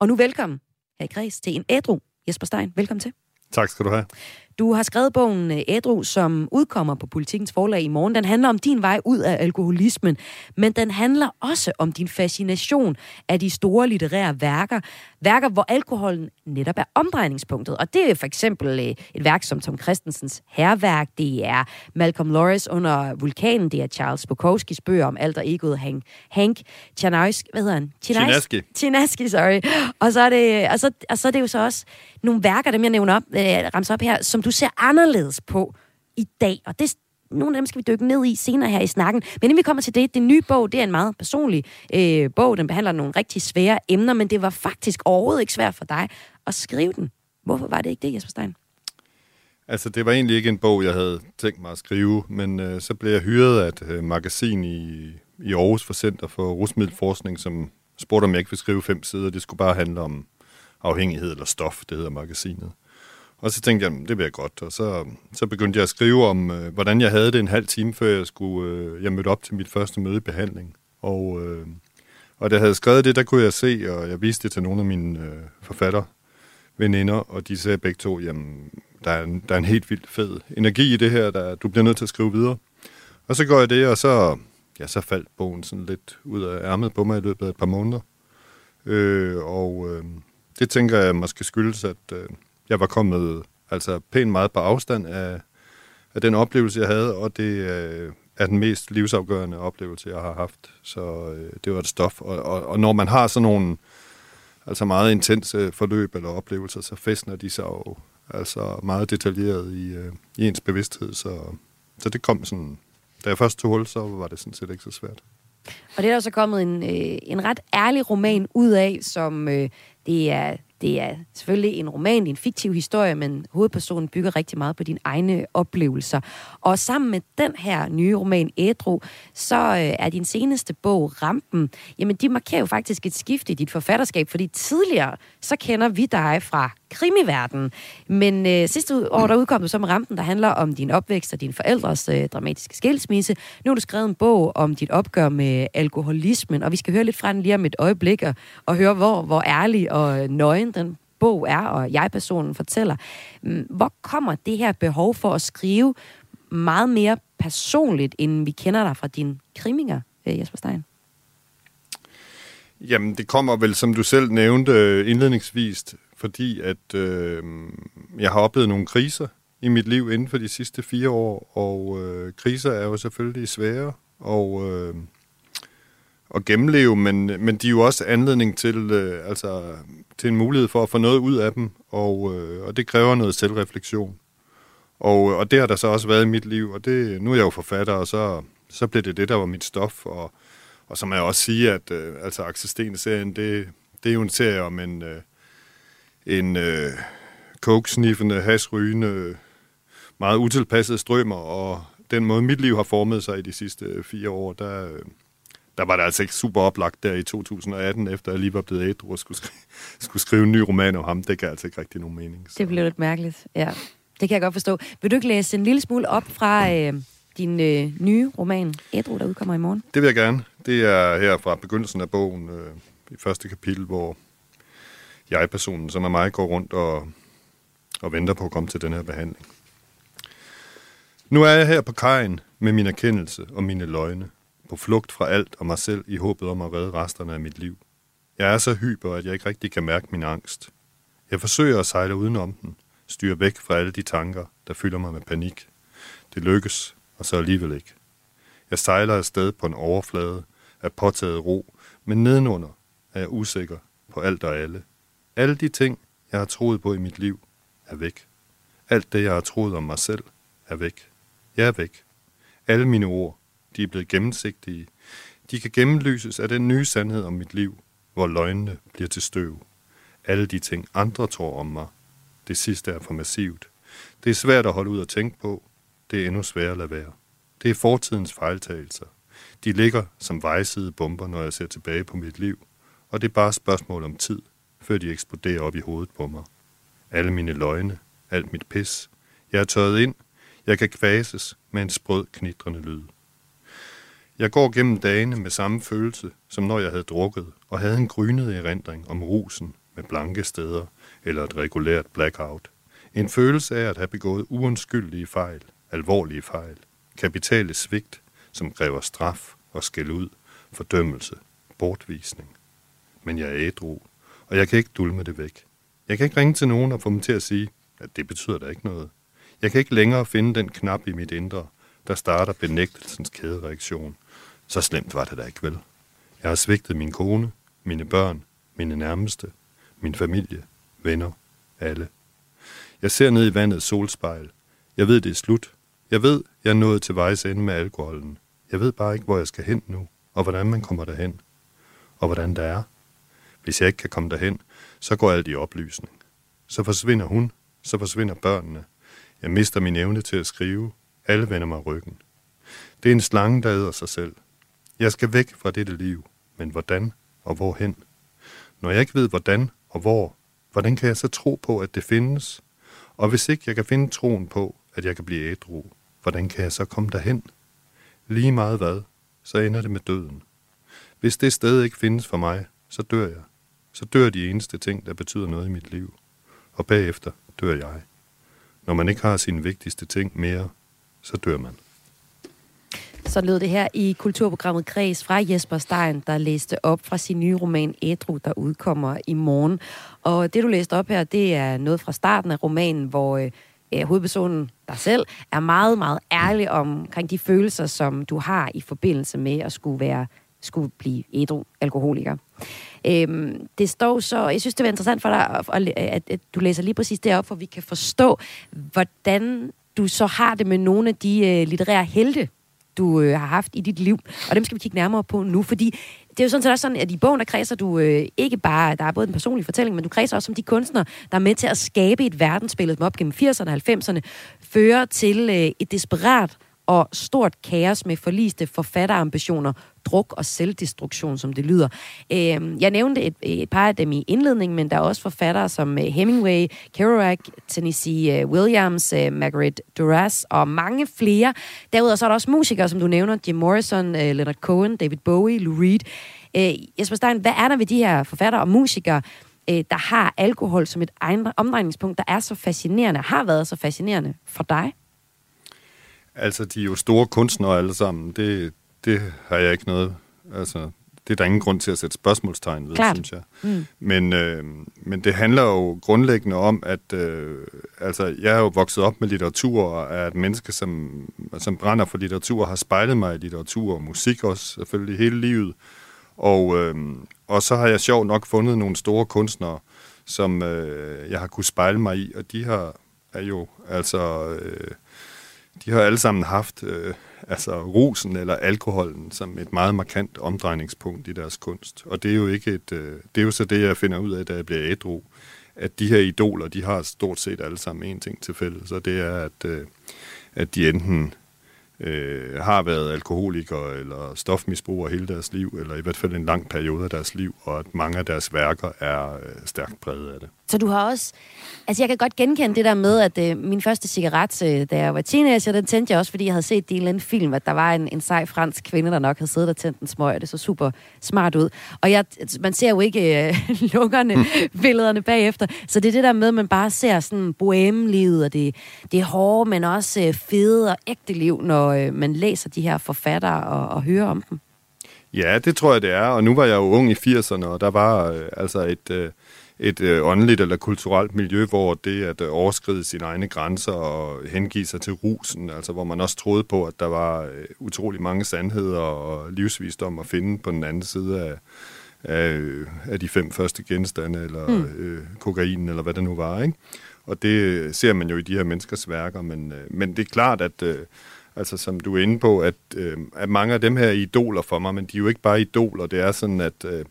Og nu velkommen her i Græs til en ædru. Jesper Stein, velkommen til. Tak skal du have. Du har skrevet bogen øh, Ædru, som udkommer på Politikens forlag i morgen. Den handler om din vej ud af alkoholismen, men den handler også om din fascination af de store litterære værker. Værker, hvor alkoholen netop er omdrejningspunktet. Og det er for eksempel øh, et værk som Tom Christensens Herværk, det er Malcolm Lawrence under Vulkanen, det er Charles Bukowskis bøger om alter egoet Hank, Hank Chinaski, hvad hedder han? Chinaski. Chinaski, sorry. Og så, er det, og, så, og så er det jo så også nogle værker, dem jeg nævner op, øh, ramser op her, som du ser anderledes på i dag. Og det, nogle af dem skal vi dykke ned i senere her i snakken. Men inden vi kommer til det, den nye bog, det er en meget personlig øh, bog. Den behandler nogle rigtig svære emner, men det var faktisk overhovedet ikke svært for dig at skrive den. Hvorfor var det ikke det, Jesper Stein? Altså, det var egentlig ikke en bog, jeg havde tænkt mig at skrive, men øh, så blev jeg hyret af et øh, magasin i, i Aarhus for Center for Rusmiddelforskning, som spurgte, om jeg ikke ville skrive fem sider. Det skulle bare handle om afhængighed eller stof, det hedder magasinet. Og så tænkte jeg, det bliver godt. Og så, så begyndte jeg at skrive om, øh, hvordan jeg havde det en halv time, før jeg skulle øh, jeg mødte op til mit første møde i behandling. Og, øh, og da jeg havde skrevet det, der kunne jeg se, og jeg viste det til nogle af mine øh, forfatter, veninder, og de sagde begge to, jamen, der er, en, der er en helt vildt fed energi i det her, der, du bliver nødt til at skrive videre. Og så går jeg det, og så, ja, så faldt bogen sådan lidt ud af ærmet på mig i løbet af et par måneder. Øh, og øh, det tænker jeg måske skyldes, at øh, jeg var kommet altså pænt meget på afstand af, af den oplevelse, jeg havde, og det øh, er den mest livsafgørende oplevelse, jeg har haft. Så øh, det var et stof. Og, og, og når man har sådan nogle altså meget intense øh, forløb eller oplevelser, så festner de sig jo altså meget detaljeret i, øh, i ens bevidsthed. Så, så det kom sådan, da jeg først tog hul, så var det sådan set ikke så svært. Og det er der så kommet en, øh, en ret ærlig roman ud af, som øh, det er det er selvfølgelig en roman, det er en fiktiv historie, men hovedpersonen bygger rigtig meget på dine egne oplevelser. Og sammen med den her nye roman, Ædru, så øh, er din seneste bog, Rampen, jamen de markerer jo faktisk et skift i dit forfatterskab, fordi tidligere, så kender vi dig fra krimiverden. Men øh, sidste år, der udkom du så med Rampen, der handler om din opvækst og dine forældres øh, dramatiske skilsmisse. Nu har du skrevet en bog om dit opgør med alkoholismen, og vi skal høre lidt fra den lige om et øjeblik, og, og høre, hvor, hvor ærlig og øh, nøgen den bog er, og jeg-personen fortæller. Mm, hvor kommer det her behov for at skrive meget mere personligt, end vi kender dig fra dine kriminger, øh, Jesper Stein? Jamen, det kommer vel, som du selv nævnte øh, indledningsvis, fordi at øh, jeg har oplevet nogle kriser i mit liv inden for de sidste fire år, og øh, kriser er jo selvfølgelig svære og, øh, at gennemleve, men, men de er jo også anledning til, øh, altså, til en mulighed for at få noget ud af dem, og, øh, og det kræver noget selvreflektion. Og, øh, og det har der så også været i mit liv, og det, nu er jeg jo forfatter, og så, så blev det det, der var mit stof, og, og så må jeg også sige, at øh, altså Axel det, det er jo en serie om en, øh, en øh, coke-sniffende, hasrygende, meget utilpassede strømmer, og den måde, mit liv har formet sig i de sidste øh, fire år, der, øh, der var det altså ikke super oplagt der i 2018, efter jeg lige var blevet ædru og skulle, skrive, skulle skrive en ny roman om ham. Det gav altså ikke rigtig nogen mening. Så. Det blev lidt mærkeligt, ja. Det kan jeg godt forstå. Vil du ikke læse en lille smule op fra øh, din øh, nye roman, Ædru, der udkommer i morgen? Det vil jeg gerne. Det er her fra begyndelsen af bogen, øh, i første kapitel, hvor jeg-personen, som er mig, går rundt og, og venter på at komme til den her behandling. Nu er jeg her på kajen med min erkendelse og mine løgne, på flugt fra alt og mig selv i håbet om at redde resterne af mit liv. Jeg er så hyper, at jeg ikke rigtig kan mærke min angst. Jeg forsøger at sejle udenom den, styre væk fra alle de tanker, der fylder mig med panik. Det lykkes, og så alligevel ikke. Jeg sejler afsted på en overflade af påtaget ro, men nedenunder er jeg usikker på alt og alle. Alle de ting, jeg har troet på i mit liv, er væk. Alt det, jeg har troet om mig selv, er væk. Jeg er væk. Alle mine ord, de er blevet gennemsigtige. De kan gennemlyses af den nye sandhed om mit liv, hvor løgnene bliver til støv. Alle de ting, andre tror om mig. Det sidste er for massivt. Det er svært at holde ud og tænke på. Det er endnu sværere at lade være. Det er fortidens fejltagelser. De ligger som vejside bomber, når jeg ser tilbage på mit liv. Og det er bare et spørgsmål om tid, før de eksploderer op i hovedet på mig. Alle mine løgne, alt mit pis. Jeg er tørret ind. Jeg kan kvases med en sprød, knitrende lyd. Jeg går gennem dagene med samme følelse, som når jeg havde drukket, og havde en grynet erindring om rusen med blanke steder eller et regulært blackout. En følelse af at have begået uundskyldige fejl, alvorlige fejl, kapitale svigt, som kræver straf og skæld ud, fordømmelse, bortvisning. Men jeg er ædru, og jeg kan ikke dulme det væk. Jeg kan ikke ringe til nogen og få dem til at sige, at det betyder da ikke noget. Jeg kan ikke længere finde den knap i mit indre, der starter benægtelsens kædereaktion. Så slemt var det da ikke vel. Jeg har svigtet min kone, mine børn, mine nærmeste, min familie, venner, alle. Jeg ser ned i vandet solspejl. Jeg ved, det er slut. Jeg ved, jeg er nået til vejs ende med alkoholen. Jeg ved bare ikke, hvor jeg skal hen nu, og hvordan man kommer derhen. Og hvordan der er. Hvis jeg ikke kan komme derhen, så går alt i oplysning. Så forsvinder hun, så forsvinder børnene. Jeg mister min evne til at skrive. Alle vender mig ryggen. Det er en slange, der æder sig selv. Jeg skal væk fra dette liv, men hvordan og hvorhen? Når jeg ikke ved hvordan og hvor, hvordan kan jeg så tro på, at det findes? Og hvis ikke jeg kan finde troen på, at jeg kan blive ædru, hvordan kan jeg så komme derhen? Lige meget hvad, så ender det med døden. Hvis det sted ikke findes for mig, så dør jeg. Så dør de eneste ting, der betyder noget i mit liv. Og bagefter dør jeg. Når man ikke har sine vigtigste ting mere, så dør man. Så lød det her i kulturprogrammet Kreds fra Jesper Stein, der læste op fra sin nye roman Ædru, der udkommer i morgen. Og det, du læste op her, det er noget fra starten af romanen, hvor øh, hovedpersonen, dig selv, er meget, meget ærlig omkring de følelser, som du har i forbindelse med at skulle være skulle blive ædru alkoholiker. Øhm, det står så, jeg synes, det var interessant for dig, at, at, at du læser lige præcis det op, for vi kan forstå, hvordan du så har det med nogle af de øh, litterære helte, du øh, har haft i dit liv. Og dem skal vi kigge nærmere på nu, fordi det er jo sådan set også sådan, at i bogen, der kredser du øh, ikke bare, der er både en personlig fortælling, men du kredser også om de kunstnere, der er med til at skabe et verdensbillede, som op gennem 80'erne og 90'erne fører til øh, et desperat og stort kaos med forliste forfatterambitioner, druk og selvdestruktion, som det lyder. Øh, jeg nævnte et, et par af dem i indledningen, men der er også forfattere som øh, Hemingway, Kerouac, Tennessee øh, Williams, øh, Margaret Duras og mange flere. Derudover så er der også musikere, som du nævner, Jim Morrison, Leonard Cohen, David Bowie, Lou Reed. Jesper Stein, hvad er der ved de her forfattere og musikere, der har alkohol som et omdrejningspunkt, der er så fascinerende, har været så fascinerende for dig? Altså, de er jo store kunstnere alle sammen. Det, det har jeg ikke noget... Altså, det er der ingen grund til at sætte spørgsmålstegn ved, Klart. synes jeg. Mm. Men, øh, men det handler jo grundlæggende om, at øh, altså, jeg er jo vokset op med litteratur, og er et menneske, som, som brænder for litteratur, har spejlet mig i litteratur og musik også, selvfølgelig hele livet. Og, øh, og så har jeg sjovt nok fundet nogle store kunstnere, som øh, jeg har kunne spejle mig i, og de har er jo altså... Øh, de har alle sammen haft øh, altså rusen eller alkoholen som et meget markant omdrejningspunkt i deres kunst. Og det er jo ikke et, øh, det er jo så det, jeg finder ud af, da jeg bliver ædru, at de her idoler, de har stort set alle sammen en ting til fælles, og det er, at, øh, at de enten øh, har været alkoholikere eller stofmisbrugere hele deres liv, eller i hvert fald en lang periode af deres liv, og at mange af deres værker er øh, stærkt præget af det. Så du har også... Altså, jeg kan godt genkende det der med, at øh, min første cigaret, øh, da jeg var teenager, den tændte jeg også, fordi jeg havde set i en eller anden film, at der var en, en sej fransk kvinde, der nok havde siddet og tændt en smøg, og det så super smart ud. Og jeg, man ser jo ikke øh, lungerne, mm. billederne bagefter, så det er det der med, at man bare ser sådan bohemelivet, og det, det hårde, men også øh, fede og ægte liv, når øh, man læser de her forfattere og, og hører om dem. Ja, det tror jeg, det er. Og nu var jeg jo ung i 80'erne, og der var øh, altså et... Øh, et øh, åndeligt eller kulturelt miljø, hvor det at øh, overskride sine egne grænser og hengive sig til rusen, altså hvor man også troede på, at der var øh, utrolig mange sandheder og livsvisdom at finde på den anden side af, af, af de fem første genstande, eller mm. øh, kokain, eller hvad det nu var, ikke? Og det ser man jo i de her menneskers værker, men, øh, men det er klart, at øh, altså som du er inde på, at, øh, at mange af dem her er idoler for mig, men de er jo ikke bare idoler, det er sådan, at øh,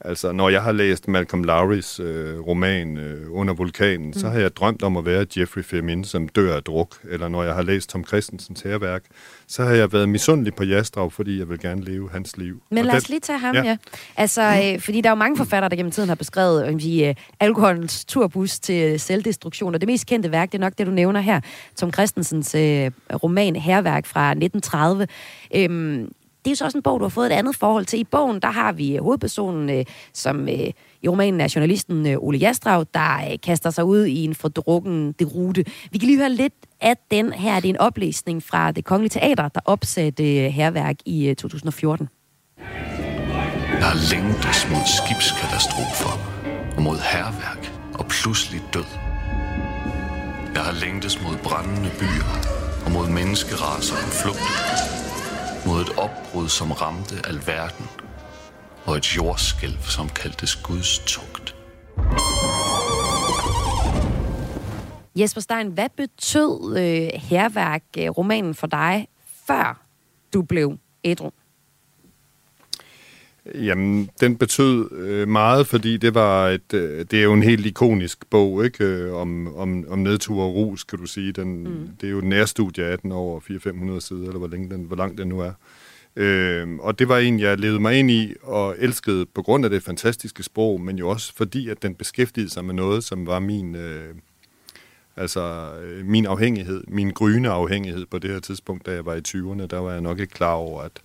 Altså, når jeg har læst Malcolm Lowrys øh, roman øh, Under vulkanen, mm. så har jeg drømt om at være Jeffrey Femin, som dør af druk. Eller når jeg har læst Tom Christensens herværk, så har jeg været misundelig på Jastrav, fordi jeg vil gerne leve hans liv. Men Og lad os lige tage ham, ja. ja. Altså, øh, fordi der er jo mange forfattere, der gennem tiden har beskrevet øh, sige, øh, alkoholens turbus til selvdestruktion. Og det mest kendte værk, det er nok det, du nævner her. Tom Christensens øh, roman Herværk fra 1930. Øhm, det er jo så også en bog, du har fået et andet forhold til. I bogen, der har vi hovedpersonen, øh, som øh, i romanen er journalisten øh, Ole Jastrav, der øh, kaster sig ud i en fordrukken derute. Vi kan lige høre lidt af den her. Det er en oplæsning fra det Kongelige Teater, der opsatte øh, herværk i 2014. Der er længtes mod skibskatastrofer og mod herværk og pludselig død. Jeg har længtes mod brændende byer og mod menneskeraser på flugt mod et opbrud, som ramte alverden, og et jordskælv, som kaldtes Guds tugt. Jesper Stein, hvad betød øh, herværk, øh, romanen for dig, før du blev ædru? Jamen, den betød øh, meget, fordi det var et, øh, det er jo en helt ikonisk bog, ikke? Øh, om, om, om nedtur og rus, kan du sige. Den, mm. Det er jo et nærstudie af den over 400-500 sider, eller hvor, længe den, hvor langt den nu er. Øh, Øh, og det var en, jeg levede mig ind i og elskede på grund af det fantastiske sprog, men jo også fordi, at den beskæftigede sig med noget, som var min... Øh, altså øh, min afhængighed, min gryne afhængighed på det her tidspunkt, da jeg var i 20'erne, der var jeg nok ikke klar over, at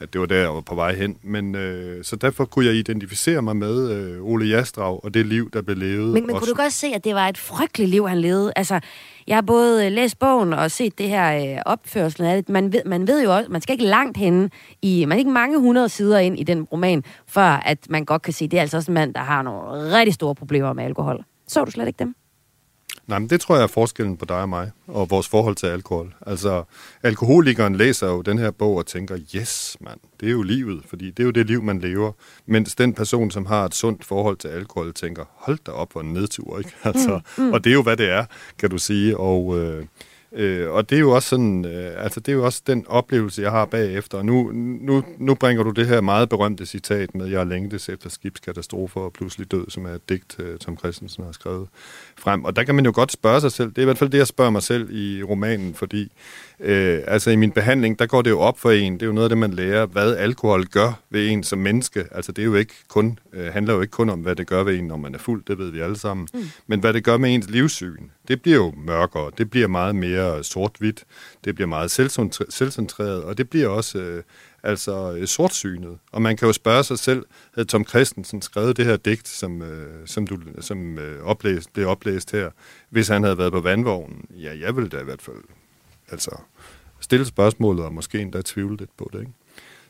at det var der, jeg var på vej hen. Men øh, så derfor kunne jeg identificere mig med øh, Ole Jastrav og det liv, der blev levet. Men, men kunne du godt se, at det var et frygteligt liv, han levede? Altså, jeg har både øh, læst bogen og set det her øh, opførsel af det. Man ved, man ved jo også, man skal ikke langt henne i, man er ikke mange hundrede sider ind i den roman, før at man godt kan se, at det er altså også en mand, der har nogle rigtig store problemer med alkohol. Så du slet ikke dem? Nej, men det tror jeg er forskellen på dig og mig, og vores forhold til alkohol. Altså, alkoholikeren læser jo den her bog og tænker, yes, mand, det er jo livet, fordi det er jo det liv, man lever. Mens den person, som har et sundt forhold til alkohol, tænker, hold da op, hvor en nedtur, ikke? Altså, mm, mm. Og det er jo, hvad det er, kan du sige. Og, øh, Øh, og det er jo også sådan, øh, altså det er jo også den oplevelse, jeg har bagefter. Og nu, nu, nu bringer du det her meget berømte citat med, jeg længtes efter skibskatastrofer og pludselig død, som er et digt, øh, Tom Christensen har skrevet frem. Og der kan man jo godt spørge sig selv, det er i hvert fald det, jeg spørger mig selv i romanen, fordi øh, altså i min behandling, der går det jo op for en, det er jo noget af det, man lærer, hvad alkohol gør ved en som menneske. Altså det er jo ikke kun, øh, handler jo ikke kun om, hvad det gør ved en, når man er fuld, det ved vi alle sammen, mm. men hvad det gør med ens livssyn. Det bliver jo mørkere, det bliver meget mere sort-hvidt, det bliver meget selvcentreret, og det bliver også øh, altså øh, sortsynet. Og man kan jo spørge sig selv, havde Tom Christensen skrevet det her digt, som, øh, som, du, som øh, oplæst, blev oplæst her, hvis han havde været på vandvognen? Ja, jeg ville da i hvert fald altså, stille spørgsmålet og måske endda tvivle lidt på det. Ikke?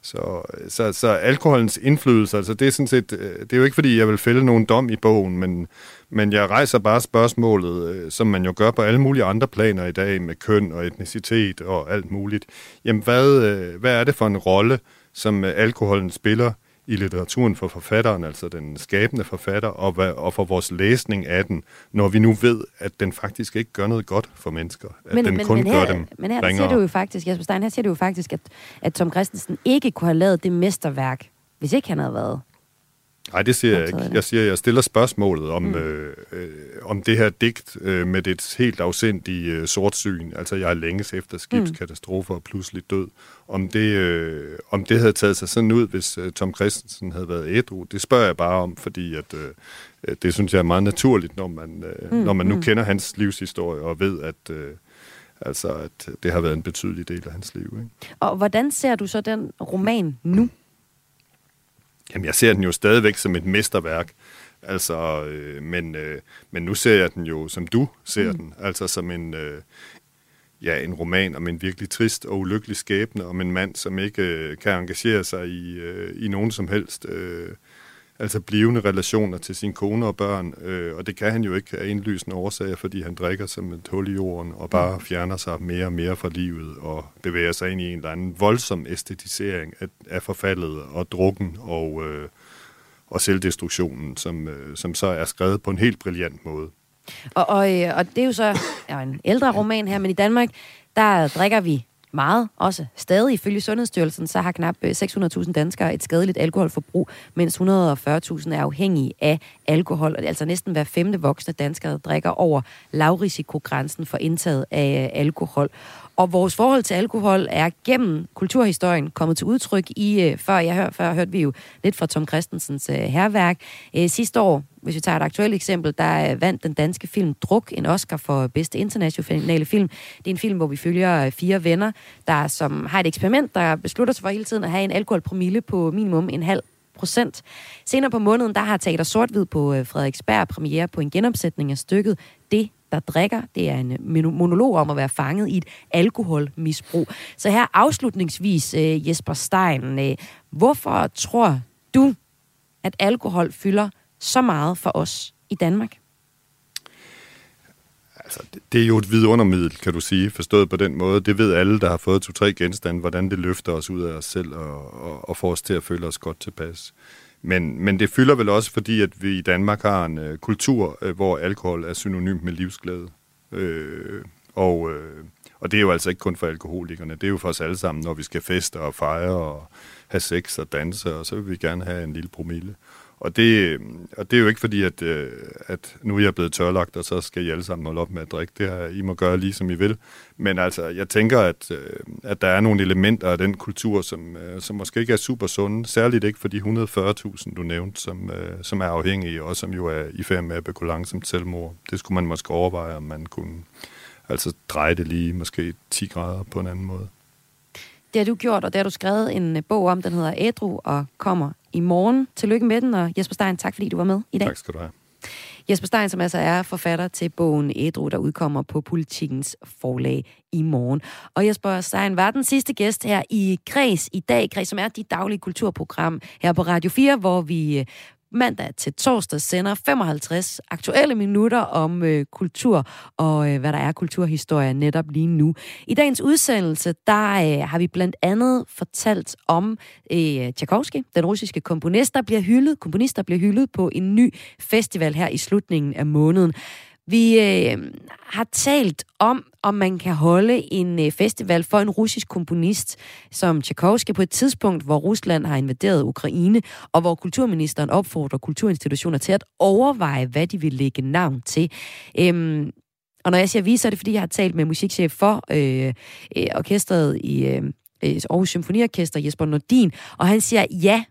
Så, så, så alkoholens indflydelse, altså det er sådan set, øh, det er jo ikke fordi, jeg vil fælde nogen dom i bogen, men, men jeg rejser bare spørgsmålet, øh, som man jo gør på alle mulige andre planer i dag, med køn og etnicitet og alt muligt. Jamen, hvad, øh, hvad er det for en rolle, som alkoholen spiller i litteraturen for forfatteren, altså den skabende forfatter, og, hvad, og for vores læsning af den, når vi nu ved, at den faktisk ikke gør noget godt for mennesker. At men, den men, kun men her, gør dem Men her ringere. siger du jo faktisk, Jesper Stein, her siger du jo faktisk, at, at Tom Christensen ikke kunne have lavet det mesterværk, hvis ikke han havde været Nej, det siger jeg ikke. Jeg siger, jeg stiller spørgsmålet om, mm. øh, øh, om det her digt øh, med det helt afsindige øh, sortsyn, altså jeg er længes efter skibskatastrofer og pludselig død, om det, øh, om det havde taget sig sådan ud, hvis øh, Tom Christensen havde været ædru. Det spørger jeg bare om, fordi at, øh, det synes jeg er meget naturligt, når man, øh, mm. når man nu mm. kender hans livshistorie og ved, at... Øh, Altså, at det har været en betydelig del af hans liv. Ikke? Og hvordan ser du så den roman nu? Jamen, jeg ser den jo stadigvæk som et mesterværk. Altså, øh, men, øh, men nu ser jeg den jo, som du ser mm. den. Altså som en, øh, ja, en roman om en virkelig trist og ulykkelig skæbne, om en mand, som ikke øh, kan engagere sig i, øh, i nogen som helst øh, altså blivende relationer til sin kone og børn, øh, og det kan han jo ikke af indlysende årsager, fordi han drikker som et hul i jorden, og bare mm. fjerner sig mere og mere fra livet, og bevæger sig ind i en eller anden voldsom æstetisering af, af forfaldet, og drukken, og, øh, og selvdestruktionen, som, øh, som så er skrevet på en helt brilliant måde. Og, og, øh, og det er jo så ja, en ældre roman her, men i Danmark, der drikker vi meget, også stadig ifølge Sundhedsstyrelsen, så har knap øh, 600.000 danskere et skadeligt alkoholforbrug, mens 140.000 er afhængige af alkohol. Og det er altså næsten hver femte voksne danskere drikker over lavrisikogrænsen for indtaget af øh, alkohol. Og vores forhold til alkohol er gennem kulturhistorien kommet til udtryk i, øh, før jeg hør, før hørte vi jo lidt fra Tom Christensens øh, herværk. Øh, sidste år hvis vi tager et aktuelt eksempel, der øh, vandt den danske film Druk en Oscar for bedste internationale film. Det er en film, hvor vi følger øh, fire venner, der som har et eksperiment, der beslutter sig for hele tiden at have en alkoholpromille på minimum en halv procent. Senere på måneden, der har Teater Sort-Hvid på Frederiksberg premiere på en genopsætning af stykket der drikker. Det er en øh, monolog om at være fanget i et alkoholmisbrug. Så her afslutningsvis, øh, Jesper Stein, øh, hvorfor tror du, at alkohol fylder så meget for os i Danmark? Altså, det, det er jo et vidundermiddel, kan du sige, forstået på den måde. Det ved alle, der har fået to-tre genstande, hvordan det løfter os ud af os selv og, og, og får os til at føle os godt tilpas. Men, men det fylder vel også, fordi at vi i Danmark har en øh, kultur, øh, hvor alkohol er synonym med livsglæde. Øh, og, øh, og det er jo altså ikke kun for alkoholikerne, det er jo for os alle sammen, når vi skal feste og fejre og have sex og danse, og så vil vi gerne have en lille promille. Og det, øh, og det er jo ikke fordi, at, øh, at nu er jeg blevet tørlagt, og så skal I alle sammen holde op med at drikke. Det her, I må gøre lige som I vil. Men altså, jeg tænker, at, øh, at der er nogle elementer af den kultur, som, som måske ikke er super sunde. Særligt ikke for de 140.000, du nævnte, som, som er afhængige, og som jo er i færd med at begå langsomt selvmord. Det skulle man måske overveje, om man kunne altså dreje det lige måske 10 grader på en anden måde. Det har du gjort, og det har du skrevet en bog om, den hedder Ædru og kommer i morgen. Tillykke med den, og Jesper Stein, tak fordi du var med i dag. Tak skal du have. Jesper Stein, som altså er forfatter til bogen Ædru, der udkommer på Politikens forlag i morgen. Og Jesper Stein var den sidste gæst her i Græs i dag, Græs, som er dit daglige kulturprogram her på Radio 4, hvor vi øh, mandag til torsdag sender 55 aktuelle minutter om øh, kultur og øh, hvad der er kulturhistorie netop lige nu. I dagens udsendelse, der øh, har vi blandt andet fortalt om øh, Tchaikovsky, den russiske komponist, der bliver hyldet, komponister bliver hyldet på en ny festival her i slutningen af måneden. Vi øh, har talt om, om man kan holde en øh, festival for en russisk komponist som Tchaikovsky på et tidspunkt, hvor Rusland har invaderet Ukraine, og hvor kulturministeren opfordrer kulturinstitutioner til at overveje, hvad de vil lægge navn til. Øhm, og når jeg siger vi, så er det fordi, jeg har talt med musikchef for øh, øh, orkestret i øh, øh Aarhus Symfoniorkester, Jesper Nordin, og han siger, ja,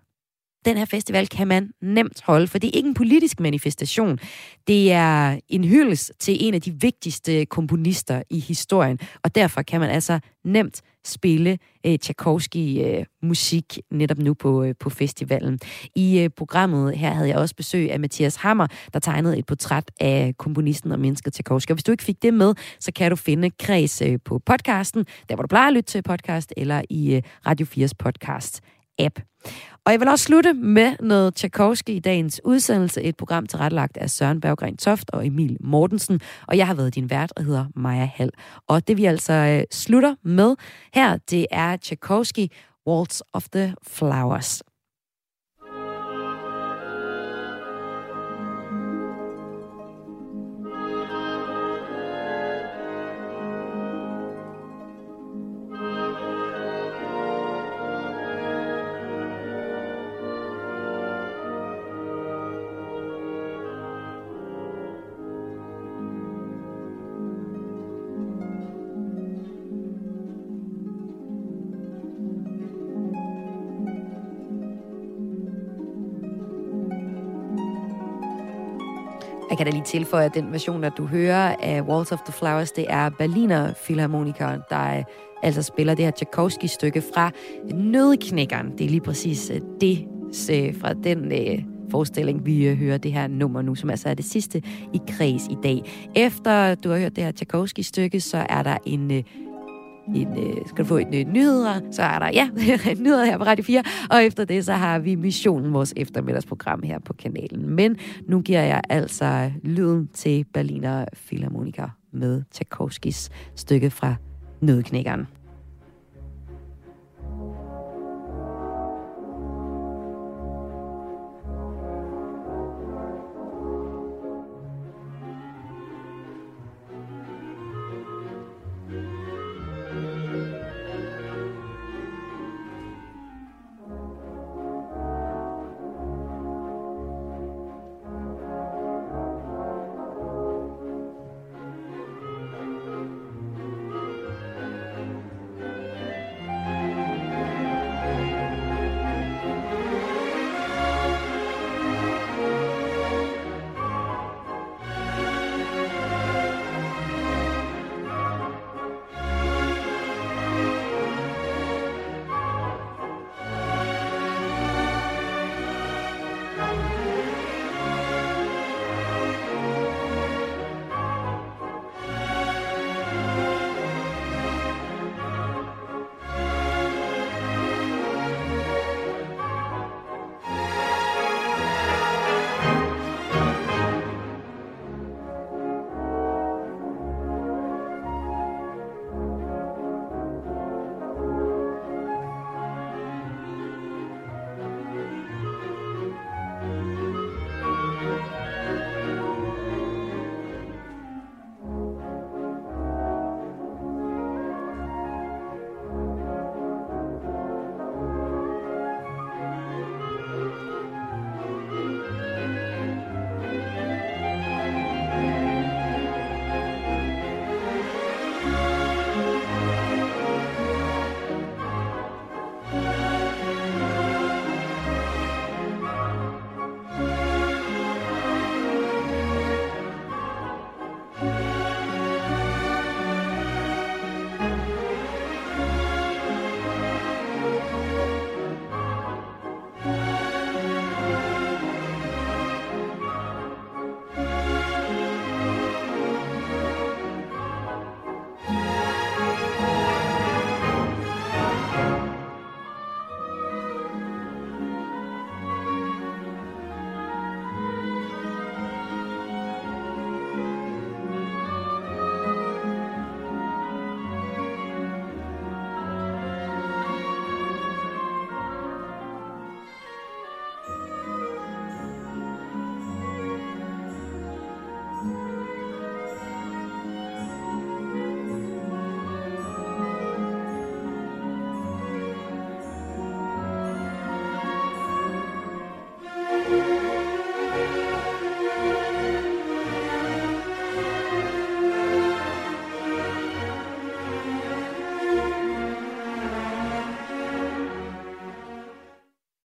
den her festival kan man nemt holde, for det er ikke en politisk manifestation. Det er en hyldest til en af de vigtigste komponister i historien, og derfor kan man altså nemt spille øh, Tchaikovsky-musik øh, netop nu på, øh, på festivalen. I øh, programmet her havde jeg også besøg af Mathias Hammer, der tegnede et portræt af komponisten og mennesket Tchaikovsky. Og hvis du ikke fik det med, så kan du finde Kreds øh, på podcasten, der hvor du plejer at lytte til podcast, eller i øh, Radio 4's podcast-app. Og jeg vil også slutte med noget Tchaikovsky i dagens udsendelse, et program tilrettelagt af Søren Berggren Toft og Emil Mortensen. Og jeg har været din vært og hedder Maja Hall. Og det vi altså øh, slutter med her, det er Tchaikovsky Waltz of the Flowers. Jeg kan da lige tilføje, at den version, der du hører af Walls of the Flowers, det er Berliner Philharmonikeren, der øh, altså spiller det her Tchaikovsky-stykke fra Nødknækkeren. Det er lige præcis øh, det øh, fra den forestilling, vi hører det her nummer nu, som altså er det sidste i kreds i dag. Efter du har hørt det her Tchaikovsky-stykke, så er der en en, øh, skal du få en øh, nyheder, så er der, ja, nyheder her på Radio 4, og efter det, så har vi Missionen, vores eftermiddagsprogram her på kanalen. Men nu giver jeg altså lyden til Berliner Philharmoniker med Tchaikovskis stykke fra Nødknækkeren.